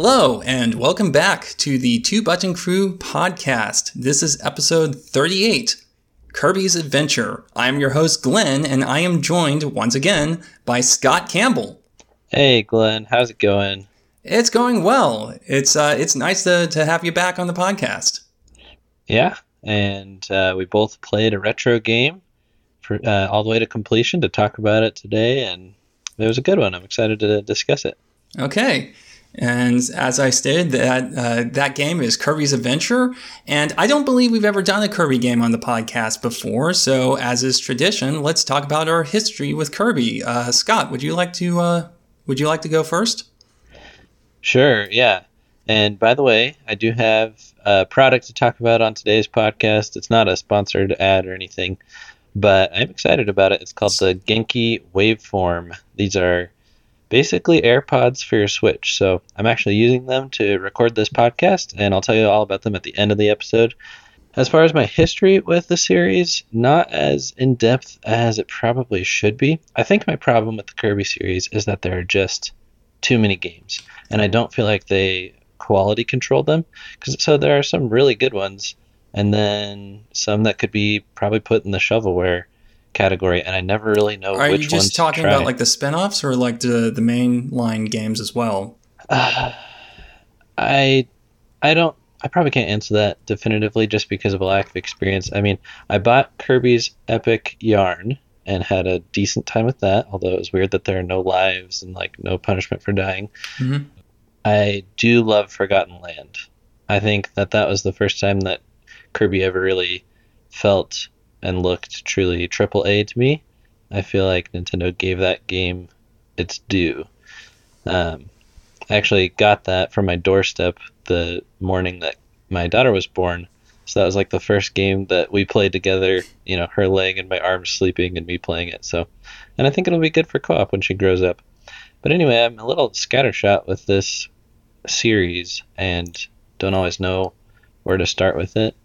Hello, and welcome back to the Two Button Crew podcast. This is episode 38 Kirby's Adventure. I'm your host, Glen, and I am joined once again by Scott Campbell. Hey, Glen, how's it going? It's going well. It's uh, it's nice to, to have you back on the podcast. Yeah, and uh, we both played a retro game for uh, all the way to completion to talk about it today, and it was a good one. I'm excited to discuss it. Okay. And as I stated, that uh, that game is Kirby's Adventure, and I don't believe we've ever done a Kirby game on the podcast before. So, as is tradition, let's talk about our history with Kirby. Uh, Scott, would you like to uh, would you like to go first? Sure. Yeah. And by the way, I do have a product to talk about on today's podcast. It's not a sponsored ad or anything, but I'm excited about it. It's called the Genki Waveform. These are basically AirPods for your Switch. So I'm actually using them to record this podcast, and I'll tell you all about them at the end of the episode. As far as my history with the series, not as in depth as it probably should be. I think my problem with the Kirby series is that there are just too many games, and I don't feel like they quality control them. Cause, so there are some really good ones, and then some that could be probably put in the shovelware category, and I never really know Are which you just talking about like the spin-offs or like the the mainline games as well? Uh, I I don't I probably can't answer that definitively just because of a lack of experience. I mean, I bought Kirby's Epic Yarn and had a decent time with that, although it was weird that there are no lives and like no punishment for dying. Mhm. I do love Forgotten Land. I think that that was the first time that Kirby ever really felt and looked truly triple A to me. I feel like Nintendo gave that game its due. Um, I actually got that from my doorstep the morning that my daughter was born. So that was like the first game that we played together, you know, her laying in my arms sleeping and me playing it. So, and I think it'll be good for co op when she grows up. But anyway, I'm a little scattershot with this series and don't always know where to start with it.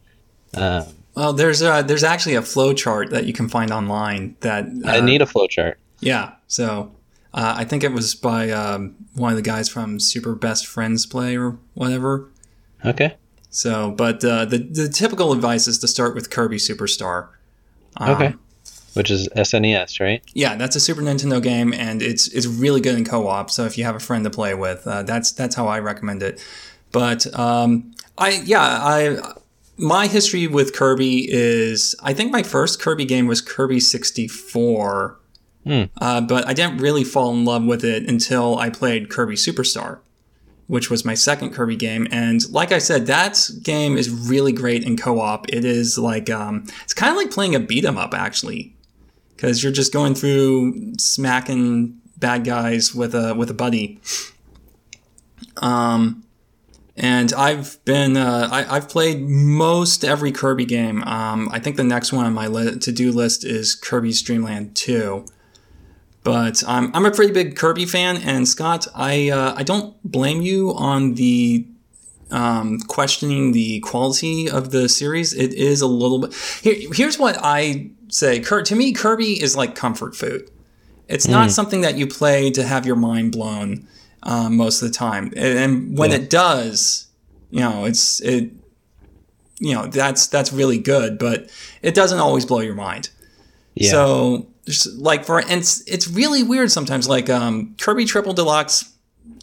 Um, Well, there's uh, there's actually a flow chart that you can find online that uh, I need a flowchart. Yeah. So uh, I think it was by um, one of the guys from Super Best Friends Play or whatever. Okay. So, but uh, the the typical advice is to start with Kirby Superstar. Um, Okay. Which is SNES, right? Yeah, that's a Super Nintendo game, and it's it's really good in co-op. So if you have a friend to play with, uh, that's that's how I recommend it. But um, I yeah I my history with Kirby is I think my first Kirby game was Kirby sixty four. Hmm. Uh, but I didn't really fall in love with it until I played Kirby Superstar, which was my second Kirby game. And like I said, that game is really great in co-op. It is like um, it's kind of like playing a beat 'em up actually, because you're just going through smacking bad guys with a with a buddy. Um, and I've been uh, I, I've played most every Kirby game. Um, I think the next one on my li- to do list is Kirby's Dream Land Two. But I'm, I'm a pretty big Kirby fan, and Scott, I uh, I don't blame you on the um, questioning the quality of the series. It is a little bit. Here, here's what I say. Kir- to me, Kirby is like comfort food. It's not something that you play to have your mind blown um, most of the time, and, and when Yeah. it does, you know, it's it. You know, that's that's really good, but it doesn't always blow your mind. Yeah. So, just like for and it's, it's really weird sometimes. Like um, Kirby Triple Deluxe,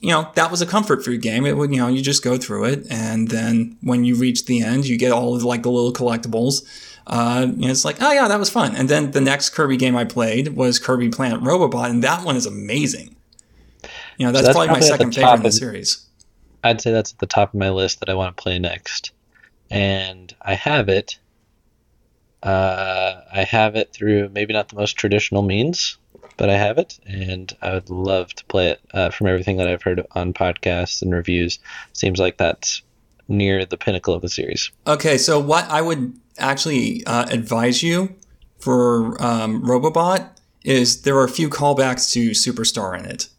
you know, that was a comfort food game. It would, you know, you just go through it, and then when you reach the end, you get all of like the little collectibles. Uh, and it's like, oh yeah, that was fun. And then the next Kirby game I played was Kirby Planet Robobot, and that one is amazing. You know, that's, that's probably my second favorite in the series. I'd say that's at the top of my list that I want to play next. And I have it. Uh, I have it through maybe not the most traditional means, but I have it, and I would love to play it. Uh, from everything that I've heard on podcasts and reviews, seems like that's near the pinnacle of the series. Okay, so what I would actually uh, advise you for um, Robobot is there are a few callbacks to Superstar in it.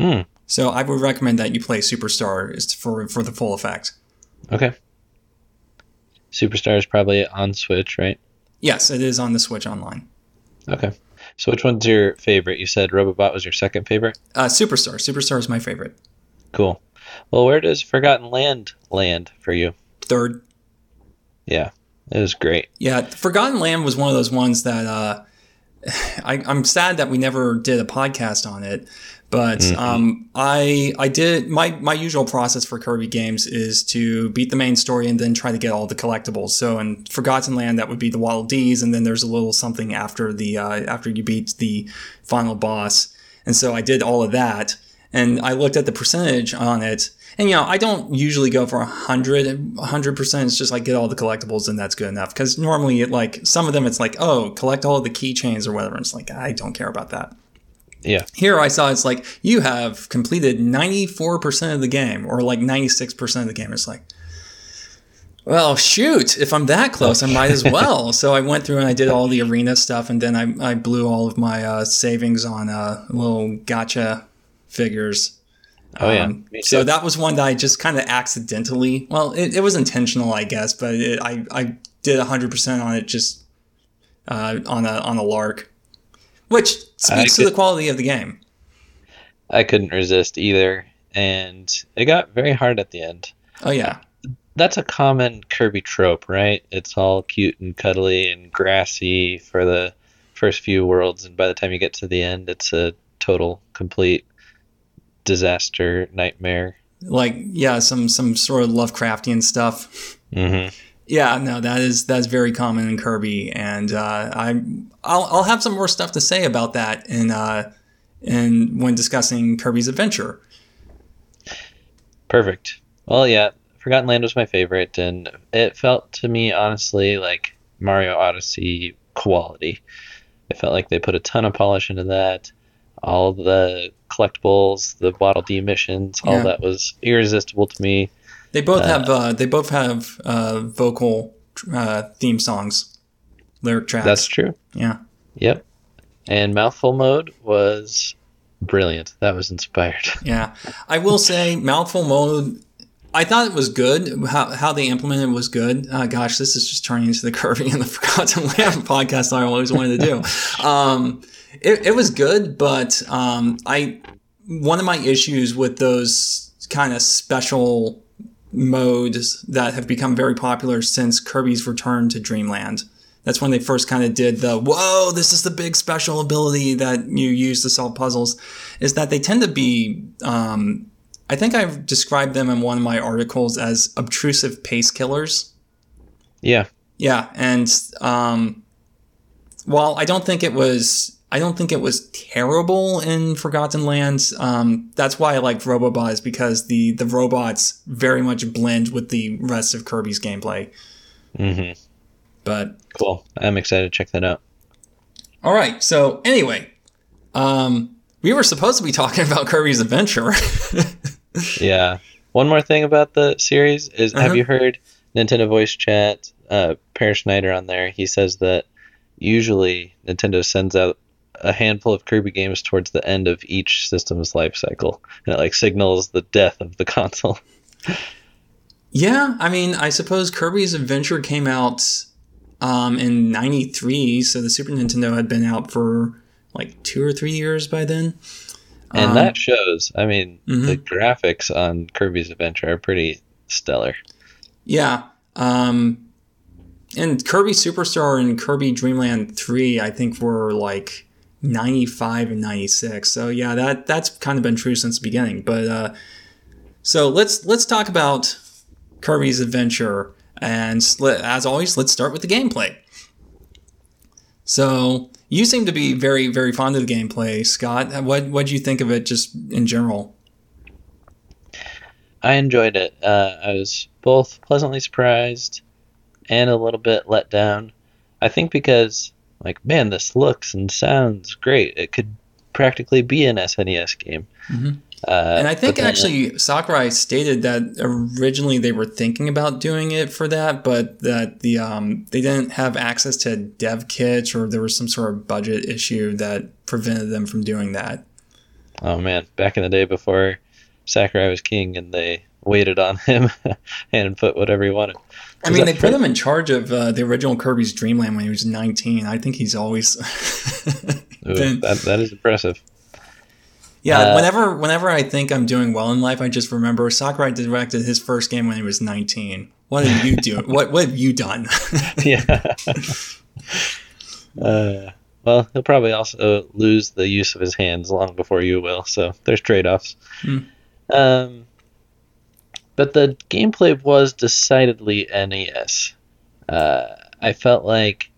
Hmm. So I would recommend that you play Superstar for for the full effect. Okay. Superstar is probably on Switch, right? Yes, it is on the Switch Online. Okay. So which one's your favorite? You said Robobot was your second favorite. Uh, Superstar. Superstar is my favorite. Cool. Well, where does Forgotten Land land for you? Third. Yeah, it was great. Yeah, Forgotten Land was one of those ones that uh, I, I'm sad that we never did a podcast on it. But Mhm. um, I I did my my usual process for Kirby games is to beat the main story and then try to get all the collectibles. So in Forgotten Land, that would be the Waddle Dees, and then there's a little something after the uh, after you beat the final boss. And so I did all of that, and I looked at the percentage on it. And you know, I don't usually go for a hundred, hundred percent. It's just like get all the collectibles and that's good enough. Because normally, it, like some of them, it's like, oh, collect all the keychains or whatever. It's like I don't care about that. Yeah. Here I saw it's like you have completed 94% of the game or like 96% of the game. It's like, well, shoot, if I'm that close, I might as well. so I went through and I did all the arena stuff and then I, I blew all of my uh, savings on uh, little gotcha figures. Oh yeah. Um, so that was one that I just kind of accidentally, well, it, it was intentional, I guess, but it, I, I did 100% on it just uh, on, a, on a lark, which speaks to the quality of the game. I couldn't resist either, and it got very hard at the end. Oh, yeah. That's a common Kirby trope, right? It's all cute and cuddly and grassy for the first few worlds, and by the time you get to the end, it's a total, complete disaster nightmare. like yeah some some sort of lovecraftian stuff hmm yeah no that is that's very common in kirby and uh i'm I'll, I'll have some more stuff to say about that in uh in when discussing kirby's adventure Perfect. Well, yeah, Forgotten Land was my favorite, and it felt to me, honestly, like Mario Odyssey quality. It felt like they put a ton of polish into that. All the collectibles, the Waddle Dee missions, all Yeah. that was irresistible to me. They both Uh, have uh they both have uh vocal uh theme songs lyric tracks That's true. yeah Yep. And Mouthful Mode was brilliant. That was inspired. Yeah, I will say mouthful mode. I thought it was good. How, how they implemented it was good. Uh, gosh, this is just turning into the Kirby and the Forgotten Land podcast I always wanted to do. Um, it, it was good, but um, I one of my issues with those kind of special modes that have become very popular since Kirby's return to Dreamland. That's when they first kind of did the whoa, this is the big special ability that you use to solve puzzles. Is that they tend to be, um, I think I've described them in one of my articles as obtrusive pace killers. Yeah. Yeah, and um, while I don't think it was, I don't think it was terrible in Forgotten Lands. Um, that's why I liked Robobot is because the the robots very much blend with the rest of Kirby's gameplay. Mm-hmm. But Cool. I'm excited to check that out. all right, so anyway, um, we were supposed to be talking about Kirby's Adventure. Yeah. One more thing about the series is Uh-huh. have you heard Nintendo Voice Chat? Uh, Peer Schneider on there, he says that usually Nintendo sends out a handful of Kirby games towards the end of each system's life cycle, and it like signals the death of the console. Yeah, I mean, I suppose Kirby's Adventure came out um, in '93, so the Super Nintendo had been out for like two or three years by then. And Um, that shows. I mean, Mhm. the graphics on Kirby's Adventure are pretty stellar. Yeah, um, and Kirby Superstar and Kirby Dreamland Three, I think, were like '95 and '96. So yeah, that that's kind of been true since the beginning. But uh, so let's let's talk about Kirby's Adventure, and as always, let's start with the gameplay. So you seem to be very very fond of the gameplay, Scott. What what do you think of it just in general? I enjoyed it. Uh, I was both pleasantly surprised and a little bit let down. I think because, like, man, this looks and sounds great. It could practically be an SNES game. Mhm. Uh, And I think actually Sakurai stated that originally they were thinking about doing it for that, but that the um, they didn't have access to dev kits or there was some sort of budget issue that prevented them from doing that. oh man, back in the day before Sakurai was king, and they waited on him and put whatever he wanted. I mean, they put him in charge of uh, the original Kirby's Dream Land when he was 19. I think he's always Ooh, been that, that is impressive. Yeah, Uh, whenever whenever I think I'm doing well in life, I just remember Sakurai directed his first game when he was 19. What have you do? what what have you done? yeah. uh, well, he'll probably also lose the use of his hands long before you will. So there's trade-offs. Hmm. Um, but the gameplay was decidedly NES. Uh, I felt like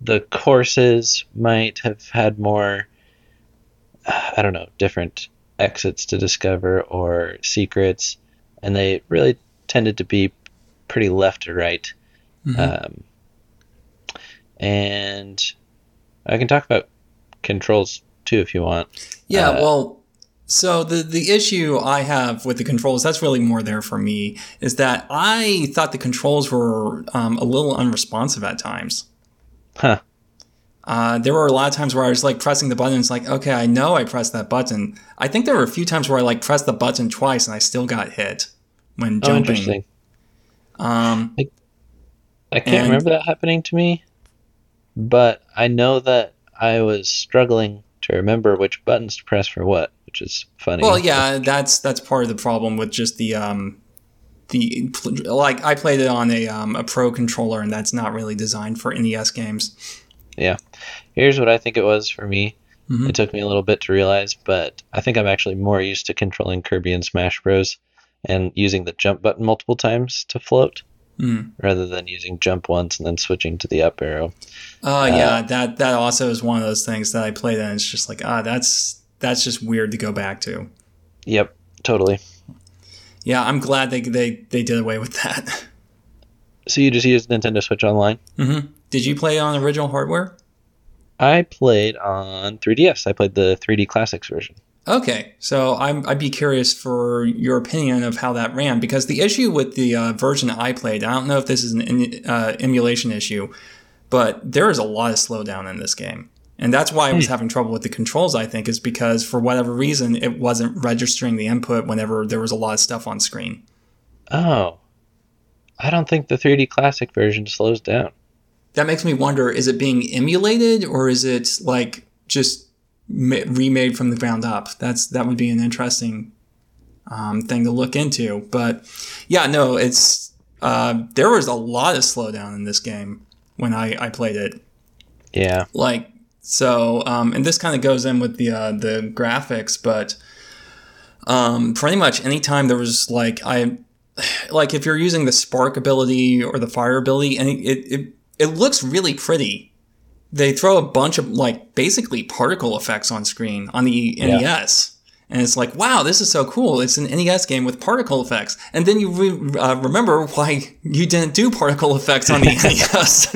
the courses might have had more, I don't know, different exits to discover or secrets, and they really tended to be pretty left to right. Mhm. Um, and I can talk about controls too if you want. Yeah, Uh, well, so the the issue I have with the controls that's really more there for me is that I thought the controls were um, a little unresponsive at times. Huh. Uh, there were a lot of times where I was like pressing the button. It's like, okay, I know I pressed that button. I think there were a few times where I like pressed the button twice and I still got hit when jumping. Oh, jumping. interesting. um, I can't And- remember that happening to me, but I know that I was struggling to remember which buttons to press for what, which is funny. well, yeah, that's that's part of the problem with just the um, the like I played it on a um, a pro controller and that's not really designed for NES games. Yeah, here's what I think it was for me. Mhm. It took me a little bit to realize, but I think I'm actually more used to controlling Kirby and Smash Bros. and using the jump button multiple times to float Mm. rather than using jump once and then switching to the up arrow. Uh, yeah, that that also is one of those things that I played and it's just like ah, that's that's just weird to go back to. Yep, totally. Yeah, I'm glad they they they did away with that. So you just used Nintendo Switch Online? hmm Did you play on original hardware? I played on 3DS. I played the 3D Classics version. Okay, so I'm, I'd be curious for your opinion of how that ran because the issue with the uh, version I played, I don't know if this is an uh, emulation issue, but there is a lot of slowdown in this game. And that's why I was having trouble with the controls, I think, is because for whatever reason, it wasn't registering the input whenever there was a lot of stuff on screen. Oh. I don't think the 3D Classic version slows down. That makes me wonder is it being emulated or is it like just remade from the ground up? That's That would be an interesting um, thing to look into. But yeah, no, it's uh, there was a lot of slowdown in this game when I, I played it. Yeah. Like so, um, and this kind of goes in with the uh, the graphics, but um, pretty much anytime there was like I like if you're using the spark ability or the fire ability, and it it, it looks really pretty. They throw a bunch of like basically particle effects on screen on the NES. And it's like, wow, this is so cool. It's an NES game with particle effects. And then you re- uh, remember why you didn't do particle effects on the NES.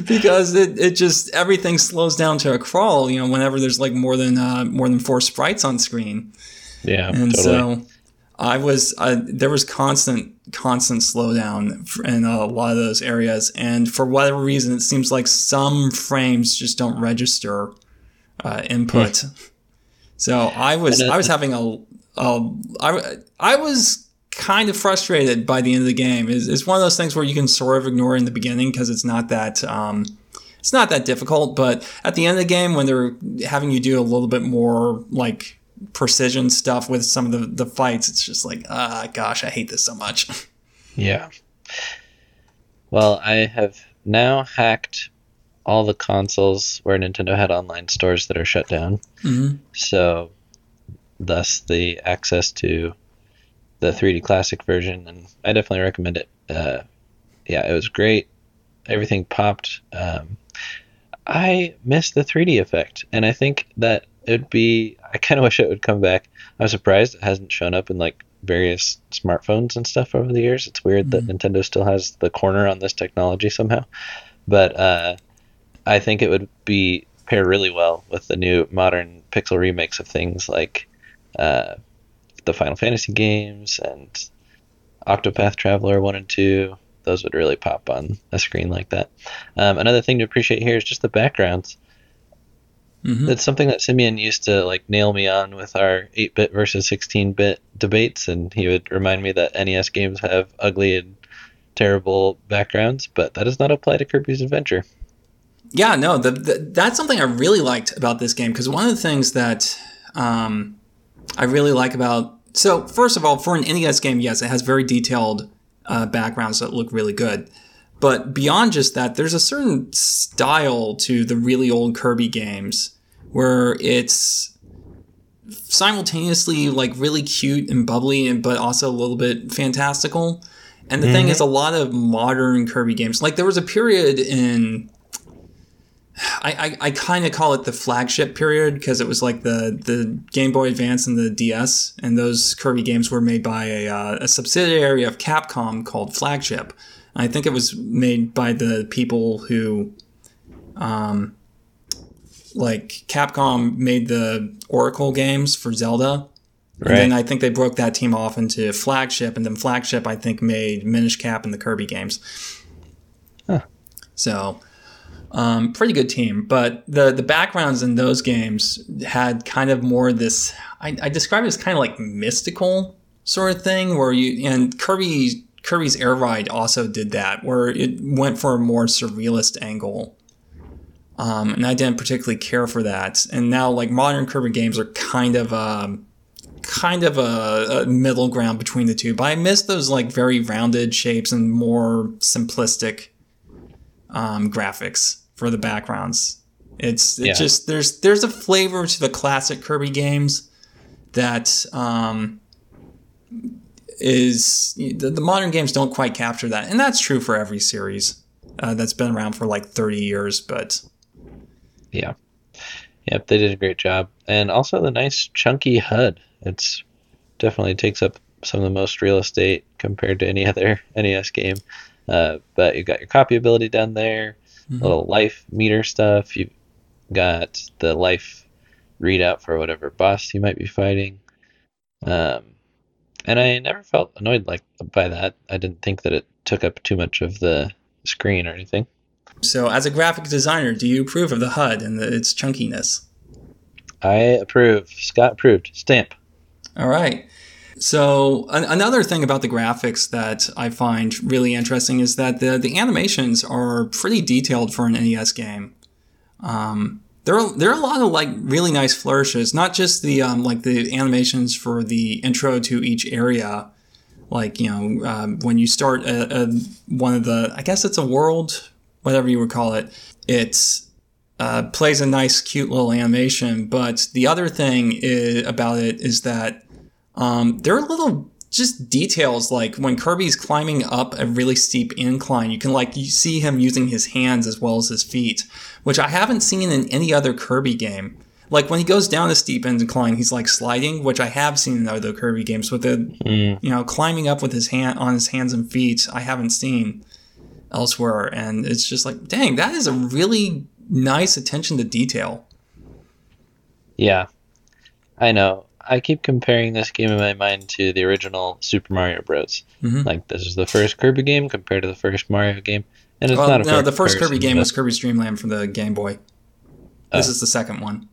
because it, it just, everything slows down to a crawl, you know, whenever there's like more than, uh, more than four sprites on screen. Yeah. And totally. so I was, uh, there was constant, constant slowdown in a lot of those areas. And for whatever reason, it seems like some frames just don't register uh, input. So I was, I was having a, a I, I was kind of frustrated by the end of the game. It's, it's one of those things where you can sort of ignore in the beginning because it's not that, um, it's not that difficult. But at the end of the game, when they're having you do a little bit more like precision stuff with some of the, the fights, it's just like, ah, gosh, I hate this so much. Yeah. Well, I have now hacked all the consoles where Nintendo had online stores that are shut down. Mhm. So, thus the access to the 3D Classic version, and I definitely recommend it. Uh, yeah, it was great. Everything popped. Um, I miss the 3D effect, and I think that it would be. I kind of wish it would come back. I'm surprised it hasn't shown up in like various smartphones and stuff over the years. It's weird that Nintendo still has the corner on this technology somehow, but uh, I think it would be pair really well with the new modern pixel remakes of things like uh, the Final Fantasy games and Octopath Traveler 1 and 2. Those would really pop on a screen like that. Um, another thing to appreciate here is just the backgrounds. Mhm. That's something that Simeon used to like nail me on with our 8-bit versus 16-bit debates, and he would remind me that NES games have ugly and terrible backgrounds, but that does not apply to Kirby's Adventure. Yeah, no, the, the, that's something I really liked about this game because one of the things that um, I really like about. So first of all, for an NES game, yes, it has very detailed uh, backgrounds that look really good. But beyond just that, there's a certain style to the really old Kirby games where it's simultaneously like really cute and bubbly, and but also a little bit fantastical. And the mm-hmm. thing is, a lot of modern Kirby games, like there was a period in I, I, I kind of call it the flagship period because it was like the, the Game Boy Advance and the DS, and those Kirby games were made by a, uh, a subsidiary of Capcom called Flagship. I think it was made by the people who, um, like Capcom made the Oracle games for Zelda. Right. And then I think they broke that team off into Flagship, and then Flagship I think made Minish Cap and the Kirby games. Huh. So um, pretty good team, but the the backgrounds in those games had kind of more this. I, I describe it as kind of like mystical sort of thing, where you and Kirby Kirby's Air Ride also did that, where it went for a more surrealist angle. Um, and I didn't particularly care for that. And now, like modern Kirby games are kind of a um, kind of a, a middle ground between the two. But I miss those like very rounded shapes and more simplistic um, graphics for the backgrounds. It's it yeah. just there's there's a flavor to the classic Kirby games that um, is the, the, modern games don't quite capture that, and that's true for every series uh, that's been around for like 30 years. But yeah, yep, they did a great job, and also the nice chunky HUD. It's definitely takes up some of the most real estate compared to any other NES game. Uh, but you've got your copy ability down there mm-hmm. little life meter stuff. You've got the life readout for whatever boss you might be fighting. Um, and I never felt annoyed like by that. I didn't think that it took up too much of the screen or anything. So, as a graphic designer, do you approve of the HUD and the, its chunkiness? I approve. Scott approved. Stamp. All right. So an- another thing about the graphics that I find really interesting is that the the animations are pretty detailed for an NES game. Um, there are there are a lot of like really nice flourishes, not just the um, like the animations for the intro to each area, like you know um, when you start a, a, one of the I guess it's a world, whatever you would call it. It's uh, plays a nice, cute little animation. But the other thing is, about it is that um, there are little just details like when Kirby's climbing up a really steep incline, you can like you see him using his hands as well as his feet, which I haven't seen in any other Kirby game. Like when he goes down a steep incline, he's like sliding, which I have seen in other Kirby games. With the mm. you know climbing up with his hand on his hands and feet, I haven't seen elsewhere, and it's just like, dang, that is a really nice attention to detail. Yeah, I know. I keep comparing this game in my mind to the original Super Mario Bros. Mm-hmm. Like this is the first Kirby game compared to the first Mario game, and it's well, not a no. The first Kirby game was Kirby's Dream Land for the Game Boy. This uh, is the second one.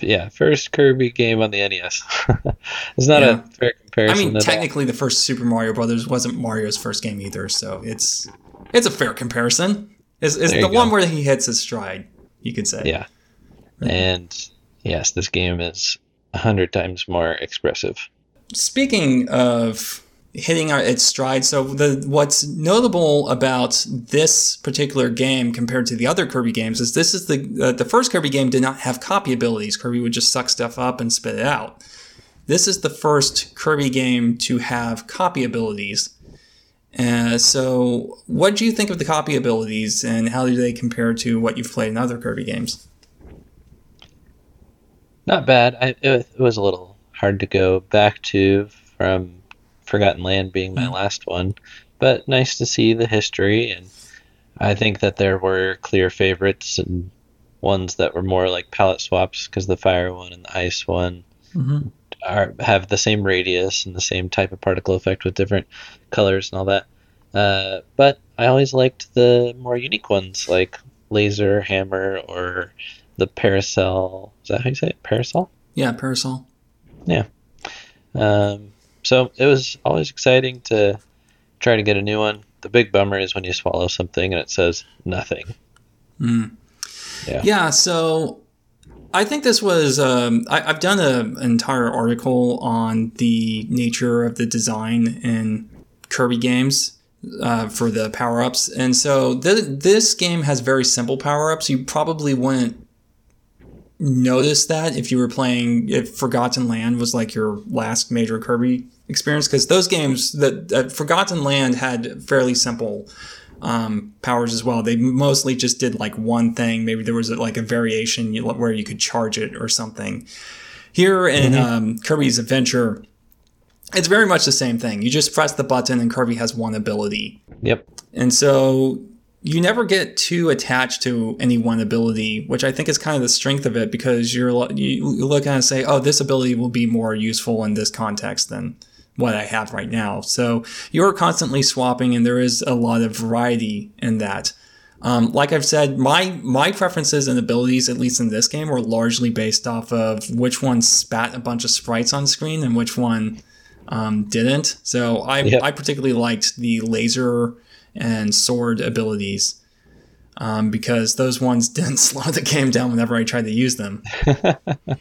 Yeah, first Kirby game on the NES. it's not yeah. a fair comparison. I mean, technically, all. the first Super Mario Brothers wasn't Mario's first game either, so it's it's a fair comparison. It's, it's the go. one where he hits his stride, you could say. Yeah, right. and yes, this game is a hundred times more expressive. Speaking of hitting its stride, so the what's notable about this particular game compared to the other Kirby games is this is the uh, the first Kirby game did not have copy abilities. Kirby would just suck stuff up and spit it out. This is the first Kirby game to have copy abilities. Uh, so, what do you think of the copy abilities, and how do they compare to what you've played in other Kirby games? Not bad. I, it, was a little hard to go back to from Forgotten Land being my mm. last one, but nice to see the history. And I think that there were clear favorites and ones that were more like palette swaps because the fire one and the ice one mm-hmm. are have the same radius and the same type of particle effect with different colors and all that. Uh, but I always liked the more unique ones like laser, hammer, or the Parasol. Is that how you say it? Parasol? Yeah, Parasol. Yeah. Um, so it was always exciting to try to get a new one. The big bummer is when you swallow something and it says nothing. Mm. Yeah. Yeah. So I think this was. Um, I, have done a, an entire article on the nature of the design in Kirby games uh, for the power ups, and so th- this game has very simple power ups. You probably wouldn't notice that if you were playing if Forgotten Land was like your last major Kirby experience because those games that uh, Forgotten Land had fairly simple um, powers as well. They mostly just did like one thing. Maybe there was a, like a variation where you could charge it or something. Here in mm-hmm. um, Kirby's Adventure, it's very much the same thing. You just press the button and Kirby has one ability. Yep. And so you never get too attached to any one ability, which I think is kind of the strength of it because you're you look at and say, oh, this ability will be more useful in this context than what I have right now. So you're constantly swapping, and there is a lot of variety in that. Um, like I've said, my my preferences and abilities, at least in this game, were largely based off of which one spat a bunch of sprites on screen and which one um, didn't. So I. I particularly liked the laser and sword abilities um, because those ones didn't slow the game down whenever I tried to use them. there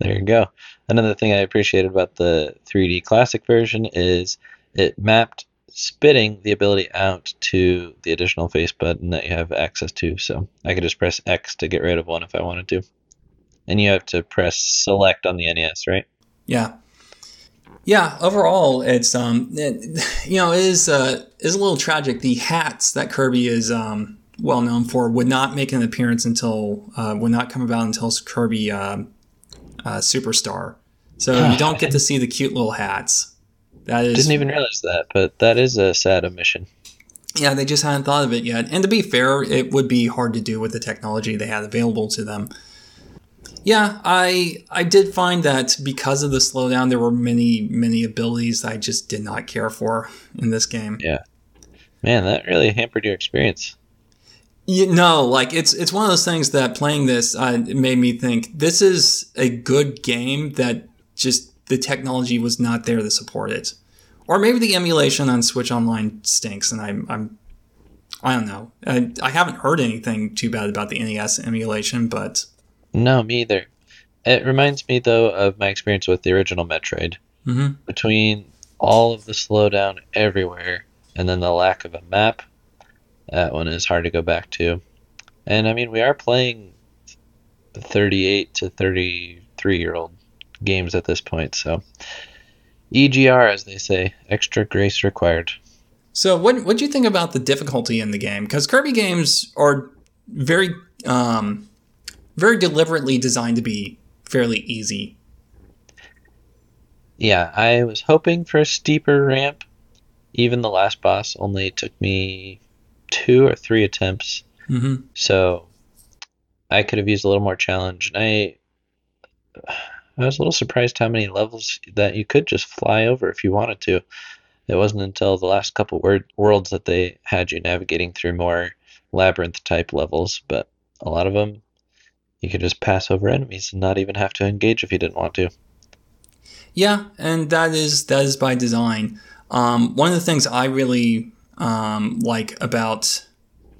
you go. Another thing I appreciated about the 3D Classic version is it mapped spitting the ability out to the additional face button that you have access to. So I could just press X to get rid of one if I wanted to. And you have to press select on the NES, right? Yeah. Yeah, overall, it's um, it, you know, it is uh, is a little tragic. The hats that Kirby is um, well known for would not make an appearance until uh, would not come about until Kirby uh, uh, Superstar. So you don't get to see the cute little hats. That is didn't even realize that, but that is a sad omission. Yeah, they just hadn't thought of it yet. And to be fair, it would be hard to do with the technology they had available to them. Yeah, I I did find that because of the slowdown, there were many many abilities I just did not care for in this game. Yeah, man, that really hampered your experience. You know, like it's it's one of those things that playing this uh, made me think this is a good game that just the technology was not there to support it, or maybe the emulation on Switch Online stinks, and I'm I'm I don't know. I, I haven't heard anything too bad about the NES emulation, but no, me either. It reminds me though of my experience with the original Metroid. Mm-hmm. Between all of the slowdown everywhere and then the lack of a map, that one is hard to go back to. And I mean, we are playing 38 to 33 year old games at this point, so EGR, as they say, extra grace required. So, what what do you think about the difficulty in the game? Because Kirby games are very um, very deliberately designed to be fairly easy. Yeah, I was hoping for a steeper ramp. Even the last boss only took me two or three attempts. Mm-hmm. So I could have used a little more challenge. And I, I was a little surprised how many levels that you could just fly over if you wanted to. It wasn't until the last couple word, worlds that they had you navigating through more labyrinth type levels, but a lot of them you could just pass over enemies and not even have to engage if you didn't want to. Yeah, and that is that is by design. Um, one of the things I really um, like about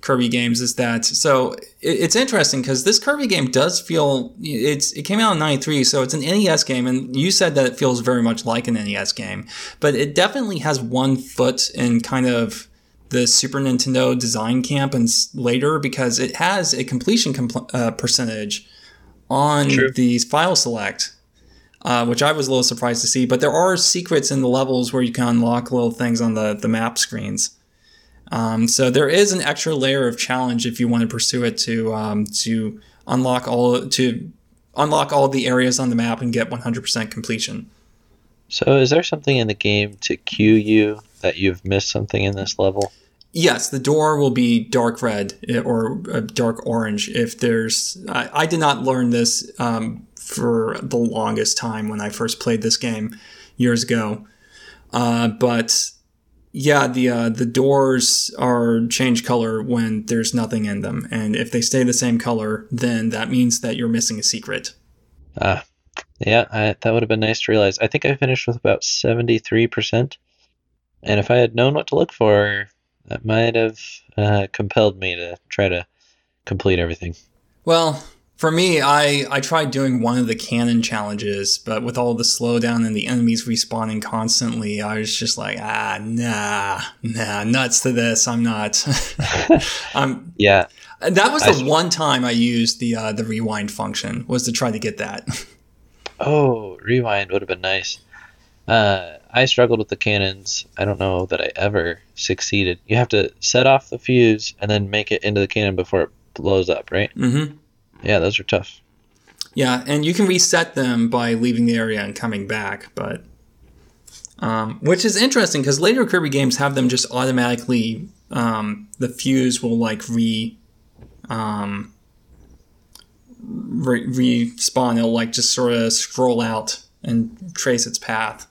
Kirby games is that so it, it's interesting because this Kirby game does feel it's it came out in '93, so it's an NES game, and you said that it feels very much like an NES game, but it definitely has one foot in kind of the Super Nintendo design camp and later because it has a completion compl- uh, percentage on True. these file select, uh, which I was a little surprised to see. But there are secrets in the levels where you can unlock little things on the, the map screens. Um, so there is an extra layer of challenge if you want to pursue it to um, to unlock all to unlock all the areas on the map and get 100% completion. So is there something in the game to cue you that you've missed something in this level? Yes, the door will be dark red eh, or uh, dark orange if there's. I, I did not learn this um, for the longest time when I first played this game years ago, uh, but yeah, the uh, the doors are change color when there's nothing in them, and if they stay the same color, then that means that you're missing a secret. Ah, yeah, I, that would have been nice to realize. I think I finished with about seventy three percent. And if I had known what to look for, that might have uh, compelled me to try to complete everything. Well, For me, I, I tried doing one of the cannon challenges, but with all the slowdown and the enemies respawning constantly, I was just like, ah, nah, nah, nuts to this. I'm not. I'm, yeah. That was the I, one time I used the uh, the rewind function was to try to get that. Oh, rewind would have been nice. Uh, I struggled with the cannons. I don't know that I ever succeeded. You have to set off the fuse and then make it into the cannon before it blows up, right? Mm-hmm. Yeah, those are tough. Yeah, and you can reset them by leaving the area and coming back, but um, which is interesting because later Kirby games have them just automatically. Um, the fuse will like re, um, re- respawn. It'll like just sort of scroll out and trace its path.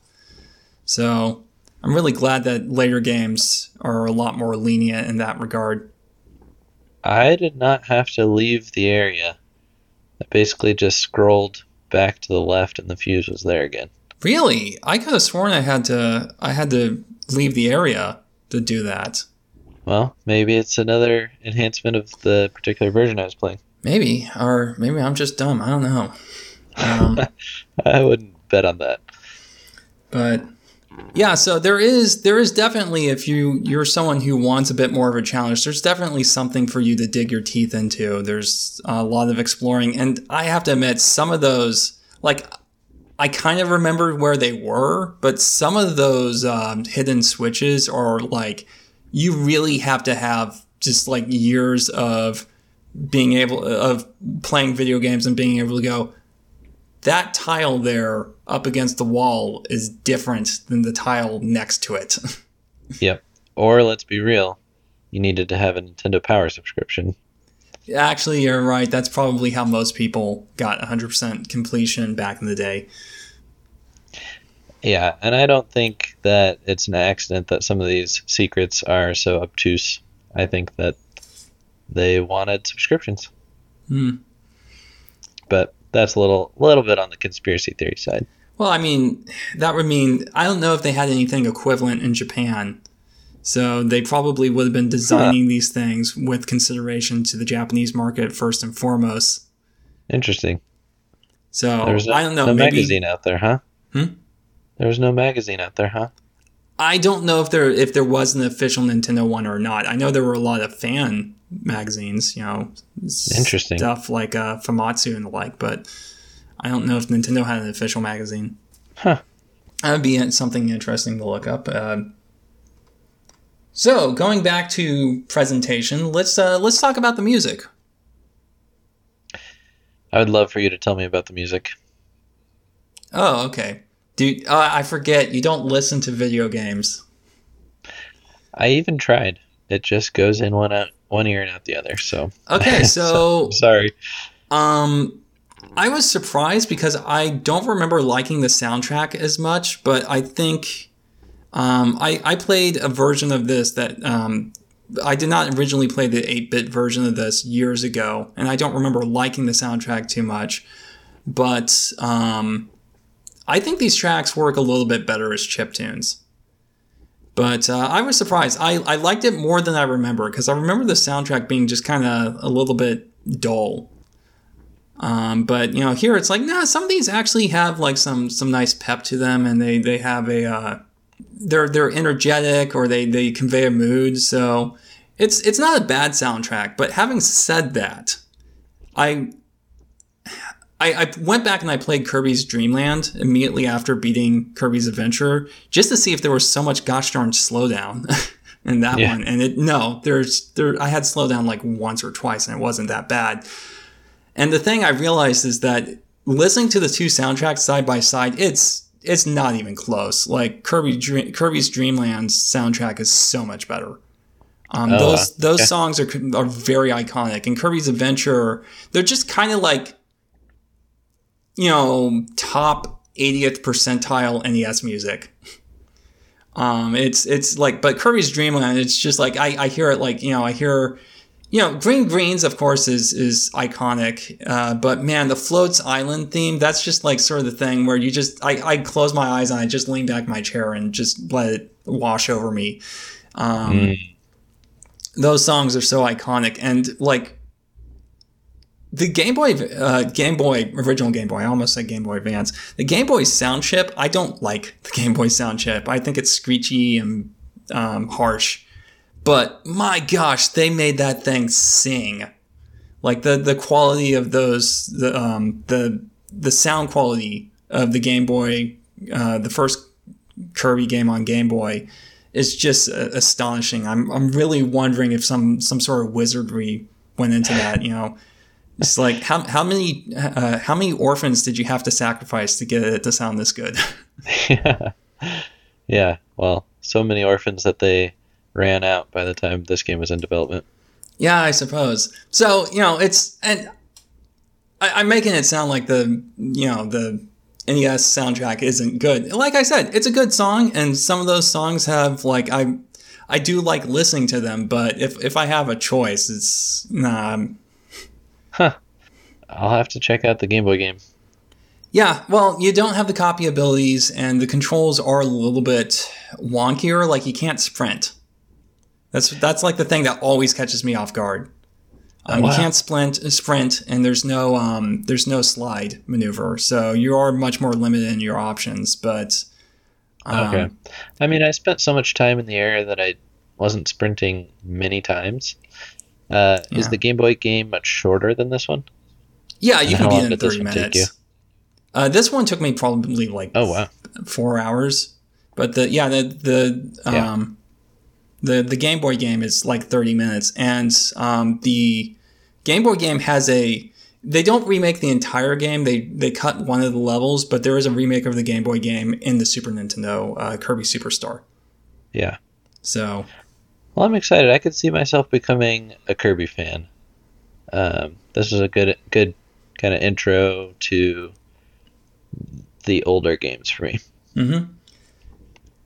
So I'm really glad that later games are a lot more lenient in that regard. I did not have to leave the area. I basically just scrolled back to the left and the fuse was there again. Really? I could have sworn I had to I had to leave the area to do that. Well, maybe it's another enhancement of the particular version I was playing. Maybe, or maybe I'm just dumb. I don't know. Um, I wouldn't bet on that. But yeah, so there is there is definitely if you you're someone who wants a bit more of a challenge, there's definitely something for you to dig your teeth into. There's a lot of exploring, and I have to admit, some of those like I kind of remember where they were, but some of those um, hidden switches are like you really have to have just like years of being able of playing video games and being able to go that tile there up against the wall is different than the tile next to it. yep. Or let's be real, you needed to have a Nintendo Power subscription. Actually, you're right. That's probably how most people got 100% completion back in the day. Yeah, and I don't think that it's an accident that some of these secrets are so obtuse. I think that they wanted subscriptions. Hmm. But that's a little little bit on the conspiracy theory side. Well, I mean, that would mean I don't know if they had anything equivalent in Japan. So they probably would have been designing huh. these things with consideration to the Japanese market first and foremost. Interesting. So There's no, I don't know. No maybe, magazine out there, huh? Hmm? There was no magazine out there, huh? I don't know if there if there was an official Nintendo one or not. I know there were a lot of fan magazines, you know, interesting stuff like uh, Famitsu and the like, but I don't know if Nintendo had an official magazine. Huh. That would be something interesting to look up. Uh, so, going back to presentation, let's uh, let's talk about the music. I would love for you to tell me about the music. Oh, okay. Dude, uh, I forget you don't listen to video games. I even tried. It just goes in one out, one ear and out the other. So okay, so, so sorry. Um, I was surprised because I don't remember liking the soundtrack as much, but I think um, I I played a version of this that um, I did not originally play the 8-bit version of this years ago, and I don't remember liking the soundtrack too much. But um, I think these tracks work a little bit better as chip tunes. But uh, I was surprised. I, I liked it more than I remember because I remember the soundtrack being just kind of a little bit dull. Um, but you know, here it's like, nah, some of these actually have like some some nice pep to them, and they they have a uh, they're they're energetic or they they convey a mood. So it's it's not a bad soundtrack. But having said that, I I, I, went back and I played Kirby's Dream Land immediately after beating Kirby's Adventure just to see if there was so much gosh darn slowdown in that yeah. one. And it no, there's there I had slowdown like once or twice and it wasn't that bad. And the thing I realized is that listening to the two soundtracks side by side, it's it's not even close. Like Kirby Dream, Kirby's Dream Land's soundtrack is so much better. Um, oh, those those okay. songs are are very iconic, and Kirby's Adventure they're just kind of like you know, top 80th percentile NES music. Um, it's it's like, but Kirby's Dream Land. It's just like I, I hear it like you know I hear, you know, Green Greens of course is is iconic. Uh, but man, the Float Islands theme that's just like sort of the thing where you just I, I close my eyes and I just lean back in my chair and just let it wash over me. Um, mm. Those songs are so iconic and like the Game Boy, uh, Game Boy, original Game Boy, I almost said Game Boy Advance. The Game Boy sound chip, I don't like the Game Boy sound chip. I think it's screechy and um, harsh. But my gosh, they made that thing sing. Like the the quality of those, the um, the the sound quality of the Game Boy, uh, the first Kirby game on Game Boy, is just uh, astonishing. I'm I'm really wondering if some some sort of wizardry went into that. You know it's like how how many uh, how many orphans did you have to sacrifice to get it to sound this good? yeah, yeah. Well, so many orphans that they ran out by the time this game was in development. Yeah, I suppose. So you know, it's and I, am making it sound like the you know the NES soundtrack isn't good. Like I said, it's a good song, and some of those songs have like I I do like listening to them, but if if I have a choice, it's nah. Huh. I'll have to check out the Game Boy game. Yeah, well, you don't have the copy abilities, and the controls are a little bit wonkier. Like you can't sprint. That's that's like the thing that always catches me off guard. Um, wow. You can't sprint, sprint, and there's no um, there's no slide maneuver, so you are much more limited in your options. But um, okay, I mean, I spent so much time in the air that I wasn't sprinting many times. Uh, yeah. Is the Game Boy game much shorter than this one? Yeah, you and can beat it in thirty minutes. Uh, this one took me probably like oh wow four hours, but the yeah the the yeah. The the Game Boy game is like thirty minutes, and um, the Game Boy game has a they don't remake the entire game. They they cut one of the levels, but there is a remake of the Game Boy game in the Super Nintendo uh, Kirby Superstar. Yeah. So well, I'm excited. I could see myself becoming a Kirby fan. Um, this is a good, good kind of intro to the older games for me. Mm-hmm.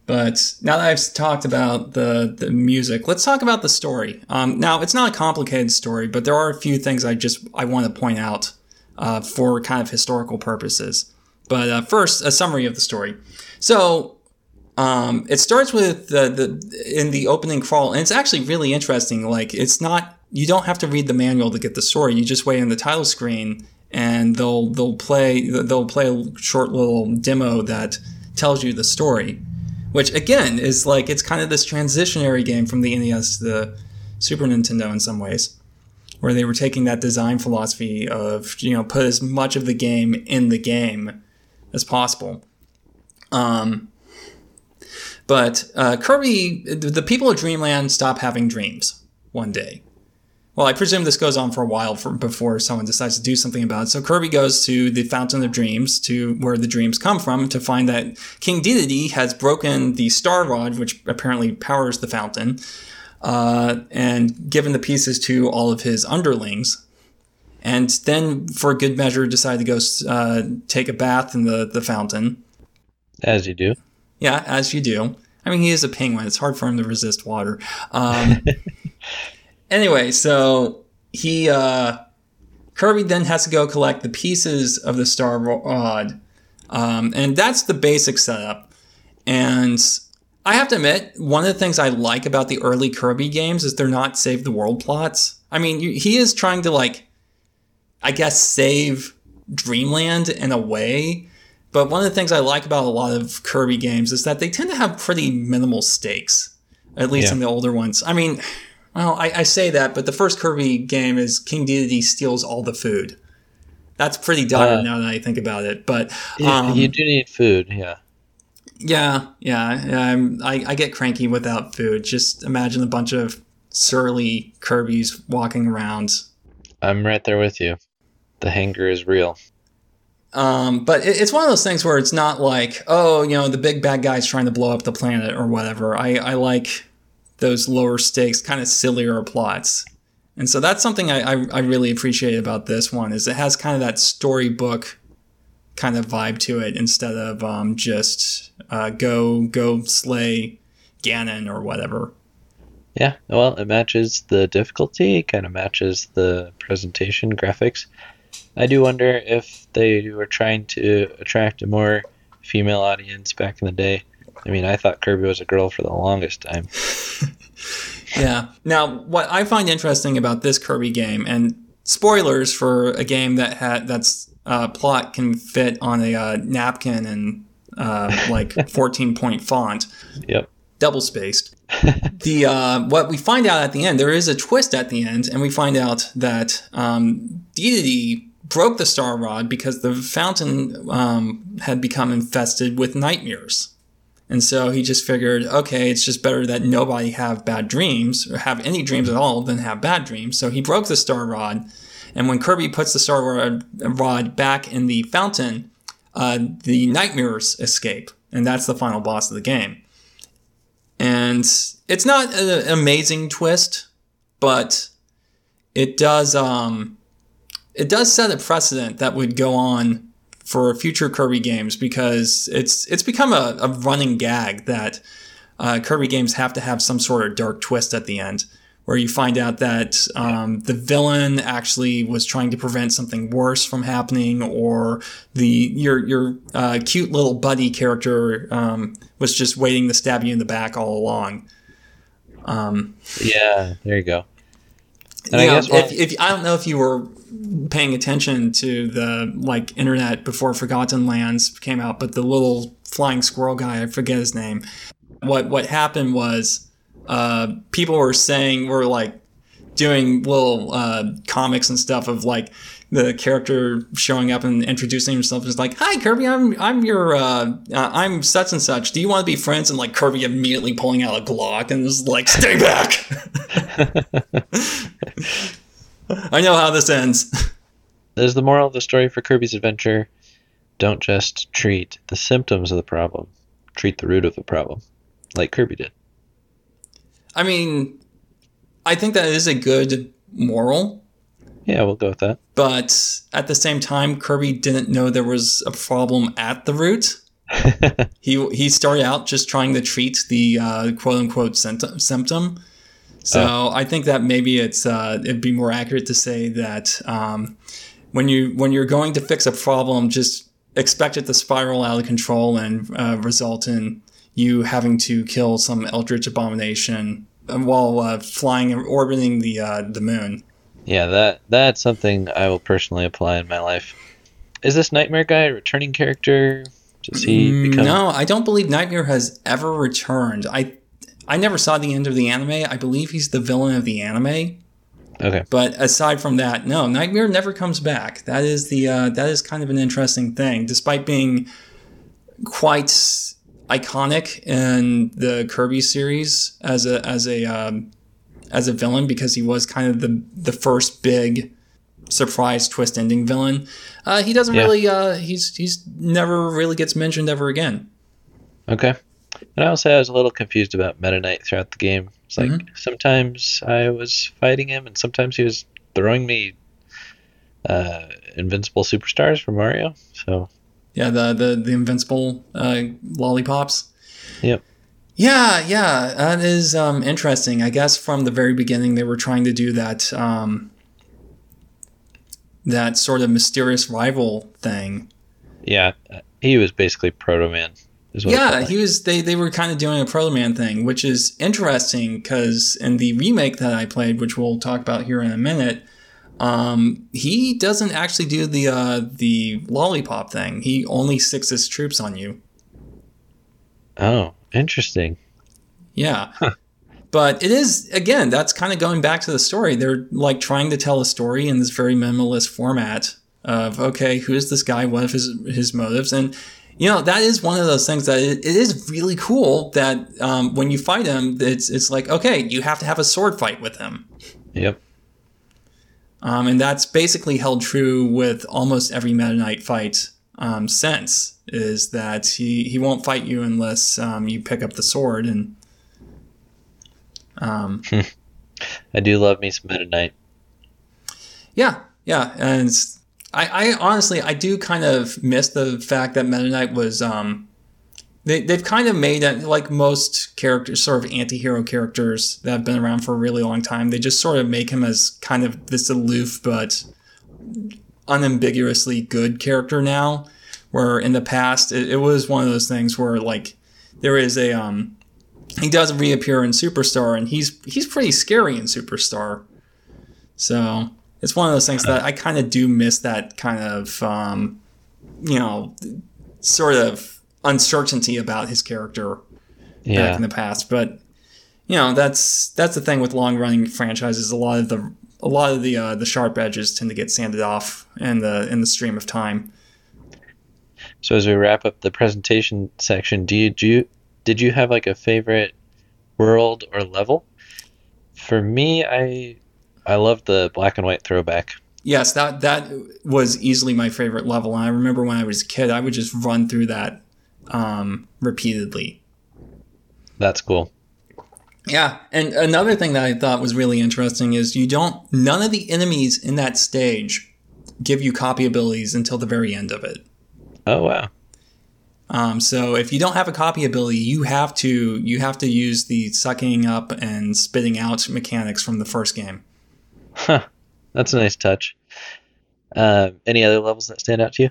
But now that I've talked about the the music, let's talk about the story. Um, now, it's not a complicated story, but there are a few things I just I want to point out uh, for kind of historical purposes. But uh, first, a summary of the story. So um, it starts with the, the in the opening crawl, and it's actually really interesting. Like it's not you don't have to read the manual to get the story. You just wait on the title screen, and they'll they'll play they'll play a short little demo that tells you the story, which again is like it's kind of this transitionary game from the NES to the Super Nintendo in some ways, where they were taking that design philosophy of you know put as much of the game in the game as possible. Um, but uh, Kirby, the people of Dreamland stop having dreams one day. Well, I presume this goes on for a while for, before someone decides to do something about it. So Kirby goes to the Fountain of Dreams, to where the dreams come from, to find that King Dedede has broken the Star Rod, which apparently powers the fountain, uh, and given the pieces to all of his underlings. And then, for good measure, decide to go uh, take a bath in the, the fountain. As you do. Yeah, as you do. I mean, he is a penguin. It's hard for him to resist water. Um, anyway, so he uh, Kirby then has to go collect the pieces of the Star Rod, um, and that's the basic setup. And I have to admit, one of the things I like about the early Kirby games is they're not save the world plots. I mean, he is trying to like, I guess, save Dreamland in a way but one of the things I like about a lot of Kirby games is that they tend to have pretty minimal stakes, at least yeah. in the older ones. I mean, well, I, I, say that, but the first Kirby game is King Dedede steals all the food. That's pretty dire uh, now that I think about it. But um, you do need food, yeah. Yeah, yeah. I, I get cranky without food. Just imagine a bunch of surly Kirby's walking around. I'm right there with you. The hanger is real. Um, but it, it's one of those things where it's not like, oh, you know, the big bad guy's trying to blow up the planet or whatever. I, I like those lower stakes, kind of sillier plots. And so that's something I, I, I really appreciate about this one is it has kind of that storybook kind of vibe to it instead of um, just uh, go go slay Ganon or whatever. Yeah, well, it matches the difficulty, kind of matches the presentation graphics. I do wonder if they were trying to attract a more female audience back in the day. I mean, I thought Kirby was a girl for the longest time. yeah. Now, what I find interesting about this Kirby game, and spoilers for a game that had that's uh, plot can fit on a uh, napkin and uh, like 14 point font. Yep. Double spaced. the uh, what we find out at the end, there is a twist at the end, and we find out that um, Dedede broke the star rod because the fountain um, had become infested with nightmares. And so he just figured, okay, it's just better that nobody have bad dreams or have any dreams at all than have bad dreams. So he broke the star rod. And when Kirby puts the star rod back in the fountain, uh, the nightmares escape. And that's the final boss of the game. And it's not an amazing twist, but it does um, it does set a precedent that would go on for future Kirby games because it's it's become a, a running gag that uh, Kirby games have to have some sort of dark twist at the end where you find out that um, the villain actually was trying to prevent something worse from happening, or the your your uh, cute little buddy character um, was just waiting to stab you in the back all along. Um, yeah, there you go. And you know, if, if I don't know if you were paying attention to the like internet before Forgotten Lands came out, but the little flying squirrel guy, I forget his name. What what happened was uh, people were saying were like doing little uh, comics and stuff of like the character showing up and introducing himself is like, "Hi, Kirby, I'm I'm your uh, uh, I'm such and such. Do you want to be friends?" And like Kirby immediately pulling out a Glock and is like, "Stay back." I know how this ends. There's the moral of the story for Kirby's Adventure. Don't just treat the symptoms of the problem, treat the root of the problem, like Kirby did. I mean, I think that is a good moral. Yeah, we'll go with that. But at the same time, Kirby didn't know there was a problem at the root. he he started out just trying to treat the uh, quote unquote symptom, so uh, I think that maybe it's uh, it'd be more accurate to say that um, when you when you're going to fix a problem, just expect it to spiral out of control and uh, result in you having to kill some eldritch abomination uh, while uh, flying and orbiting the uh, the moon. Yeah, that that's something I will personally apply in my life. Is this Nightmare guy a returning character? Does he mm, become? No, I don't believe Nightmare has ever returned. I I never saw the end of the anime. I believe he's the villain of the anime. Okay. But aside from that, no, Nightmare never comes back. That is the uh, that is kind of an interesting thing, despite being quite iconic in the Kirby series as a as a um, as a villain because he was kind of the the first big surprise twist ending villain. Uh, he doesn't yeah. really uh, he's he's never really gets mentioned ever again. Okay. And I will say I was a little confused about Meta Knight throughout the game. It's like mm-hmm. sometimes I was fighting him, and sometimes he was throwing me uh, invincible superstars from Mario. So yeah, the the the invincible uh, lollipops. Yep. Yeah, yeah, that is um, interesting. I guess from the very beginning they were trying to do that um, that sort of mysterious rival thing. Yeah, he was basically Proto Man yeah, he was. They they were kind of doing a Proto Man thing, which is interesting because in the remake that I played, which we'll talk about here in a minute, um, he doesn't actually do the uh, the lollipop thing. He only sticks his troops on you. Oh, interesting. Yeah. Huh. But it is again, that's kind of going back to the story. They're like trying to tell a story in this very minimalist format of okay, who is this guy? What are his his motives? And you know that is one of those things that it, it is really cool that um, when you fight him it's it's like okay you have to have a sword fight with him. Yep. Um, and that's basically held true with almost every meta knight fight um, since is that he, he won't fight you unless um, you pick up the sword and um, I do love me some meta knight. Yeah yeah and I, I honestly I do kind of miss the fact that Meta Knight was um they, they've kind of made it like most characters sort of anti-hero characters that have been around for a really long time they just sort of make him as kind of this aloof but unambiguously good character now where in the past it, it was one of those things where like there is a um he does reappear in superstar and he's he's pretty scary in superstar. So it's one of those things that I kind of do miss that kind of um, you know sort of uncertainty about his character Yeah. back in the past. But you know that's that's the thing with long running franchises. A lot of the a lot of the uh, the sharp edges tend to get sanded off in the in the stream of time. So as we wrap up the presentation section, do you, do you did you have like a favorite world or level? For me, I I love the black and white throwback. Yes, that that was easily my favorite level. And I remember when I was a kid, I would just run through that um, repeatedly. That's cool. Yeah, and another thing that I thought was really interesting is you don't none of the enemies in that stage give you copy abilities until the very end of it. Oh wow. Um, so if you don't have a copy ability, you have to you have to use the sucking up and spitting out mechanics from the first game. Huh. That's a nice touch. Uh, any other levels that stand out to you?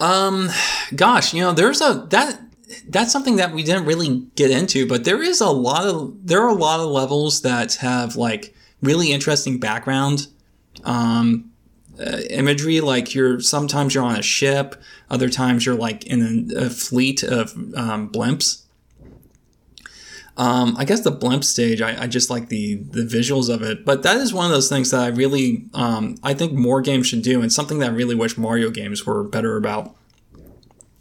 Um, gosh, you know, there's a that that's something that we didn't really get into, but there is a lot of there are a lot of levels that have like really interesting background um, uh, imagery. Like you're sometimes you're on a ship, other times you're like in a, a fleet of um, blimps. Um, I guess the blimp stage, I, I just like the the visuals of it. But that is one of those things that I really, um, I think more games should do, and something that I really wish Mario games were better about.